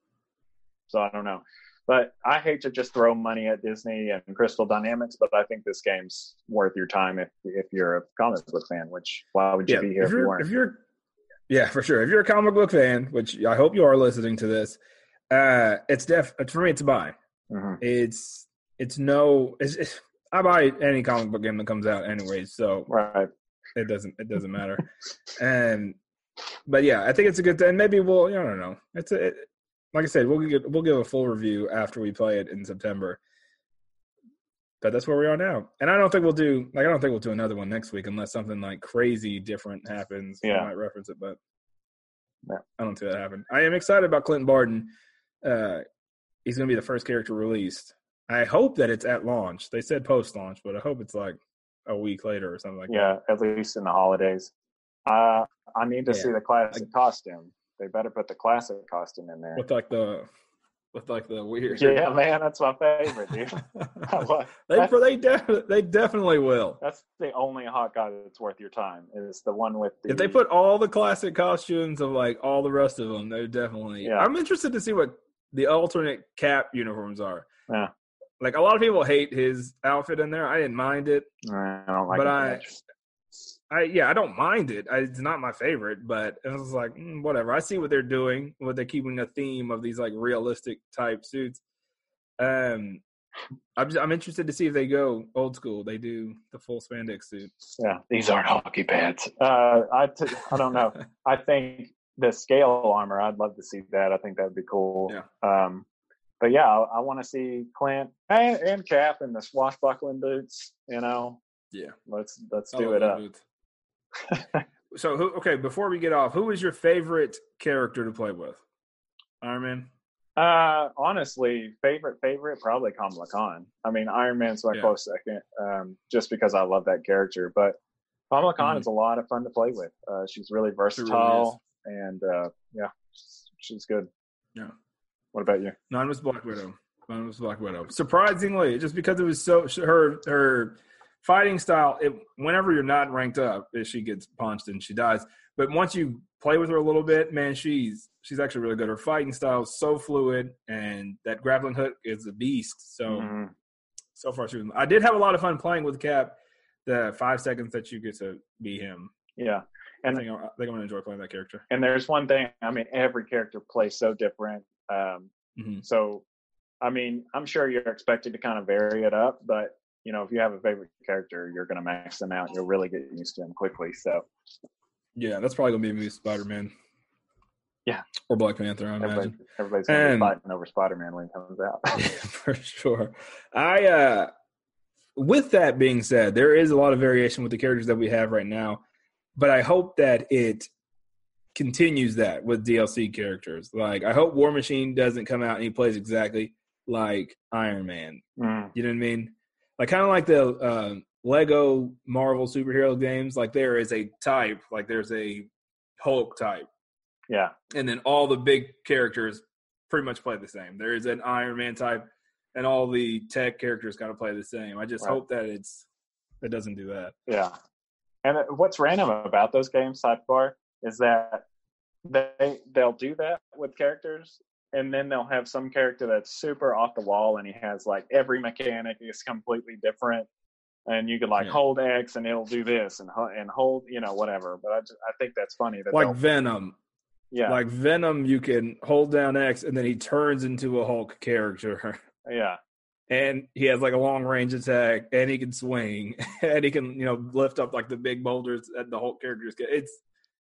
so I don't know. But I hate to just throw money at Disney and Crystal Dynamics, but I think this game's worth your time if if you're a comic book fan. Which why would you yeah, be here if if you you're, weren't? if you're, yeah, for sure. If you're a comic book fan, which I hope you are listening to this, uh, it's def for me. It's a buy. Mhm. It's it's no. It's, it's, I buy any comic book game that comes out anyway, so Right. it doesn't it doesn't matter. and but yeah, I think it's a good thing. Maybe we'll. I don't know. It's a. It, like I said, we'll give we'll give a full review after we play it in September. But that's where we are now, and I don't think we'll do like I don't think we'll do another one next week unless something like crazy different happens. Yeah. might reference it, but Yeah. I don't see that happen. I am excited about Clinton Barton. Uh, he's going to be the first character released. I hope that it's at launch. They said post launch, but I hope it's like a week later or something like that. Yeah, at least in the holidays. Uh, I need to Yeah. see the classic costume. They better put the classic costume in there. with like the with like the weird. Yeah, man, that's my favorite, dude. They they definitely they definitely will. that's the only Hawkeye that's worth your time. Is the one with the. If they put all the classic costumes of like all the rest of them, they definitely. Yeah. I'm interested to see what the alternate Cap uniforms are. Yeah. Like a lot of people hate his outfit in there. I didn't mind it. I don't like but it I- much. I yeah, I don't mind it. I, it's not my favorite, but it was like mm, whatever. I see what they're doing. What they're keeping a theme of these like realistic type suits. Um, I'm just, I'm interested to see if they go old school. They do the full spandex suit. Yeah, these aren't hockey pads. Uh, I t- I don't know. I think the scale armor. I'd love to see that. I think that'd be cool. Yeah. Um, but yeah, I, I want to see Clint and, and Cap in the swashbuckling boots. You know, Yeah. let's let's do it up. booth. So who? Okay, before we get off, who is your favorite character to play with? Iron Man. Uh, honestly, favorite favorite probably Kamala Khan. I mean, Iron Man's my Yeah. close second, um, just because I love that character. But Kamala Khan Mhm. is a lot of fun to play with. Uh, she's really versatile, and uh, yeah, she's, she's good. Yeah. What about you? Mine was Black Widow. Mine was Black Widow. Surprisingly, just because it was so her her fighting style. It whenever you're not ranked up, she gets punched and she dies. But once you play with her a little bit, man, she's she's actually really good. Her fighting style is so fluid, and that grappling hook is a beast. So Mhm. so far, she was. I did have a lot of fun playing with Cap. The five seconds that you get to be him, Yeah, I and think I, I think I'm gonna enjoy playing that character. and there's one thing. I mean, every character plays so different. Um, hmm so, I mean, I'm sure you're expected to kind of vary it up, but you know, if you have a favorite character, you're going to max them out. You'll really get used to them quickly. So, Yeah, that's probably gonna be me, Spider Man. Yeah. or Black Panther. I everybody, imagine. everybody's going to be fighting over Spider-Man when he comes out. for sure. I uh with that being said, there is a lot of variation with the characters that we have right now, but I hope that it continues that with DLC characters. Like I hope War Machine doesn't come out and he plays exactly like Iron Man. Mm, You know what I mean? Like kind of like the uh, Lego Marvel superhero games. Like there is a type, like there's a Hulk type, yeah, and then all the big characters pretty much play the same. There is an Iron Man type, and all the tech characters kind of play the same. I just Right. hope that it's it doesn't do that. yeah. And uh, what's random about those games, sidebar, is that they they'll do that with characters, and then they'll have some character that's super off the wall, and he has like every mechanic is completely different, and you can like Yeah. hold X and it'll do this, and and hold you know whatever. But I just, I think that's funny that Like Venom, yeah like Venom, you can hold down X, and then he turns into a Hulk character. yeah And he has like a long range attack, and he can swing, and he can you know lift up like the big boulders that the Hulk characters get. It's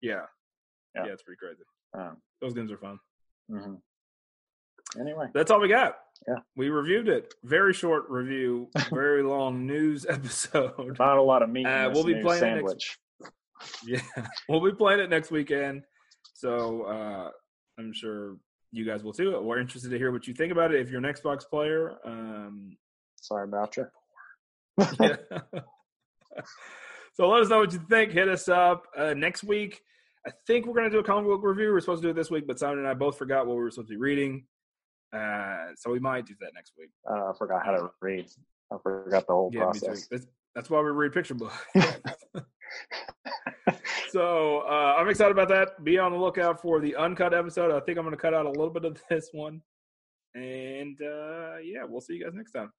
yeah, Yeah. yeah, it's pretty crazy. Um, Those games are fun. hmm Anyway, That's all we got. Yeah. We reviewed it. Very short review, very long news episode. not a lot of meat. Uh, we'll be playing it next- sandwich. Yeah. We'll be playing it next weekend. So uh, I'm sure you guys will too. We're interested to hear what you think about it. If you're an Xbox player, um, Sorry about you. yeah. so let us know what you think. Hit us up uh, next week. I think we're going to do a comic book review. We were supposed to do it this week, but Simon and I both forgot what we were supposed to be reading. Uh, so we might do that next week. Uh, I forgot how to read. I forgot the whole Yeah, process. That's, that's why we read picture books. so uh, I'm excited about that. Be on the lookout for the uncut episode. I think I'm going to cut out a little bit of this one. And uh, yeah, we'll see you guys next time.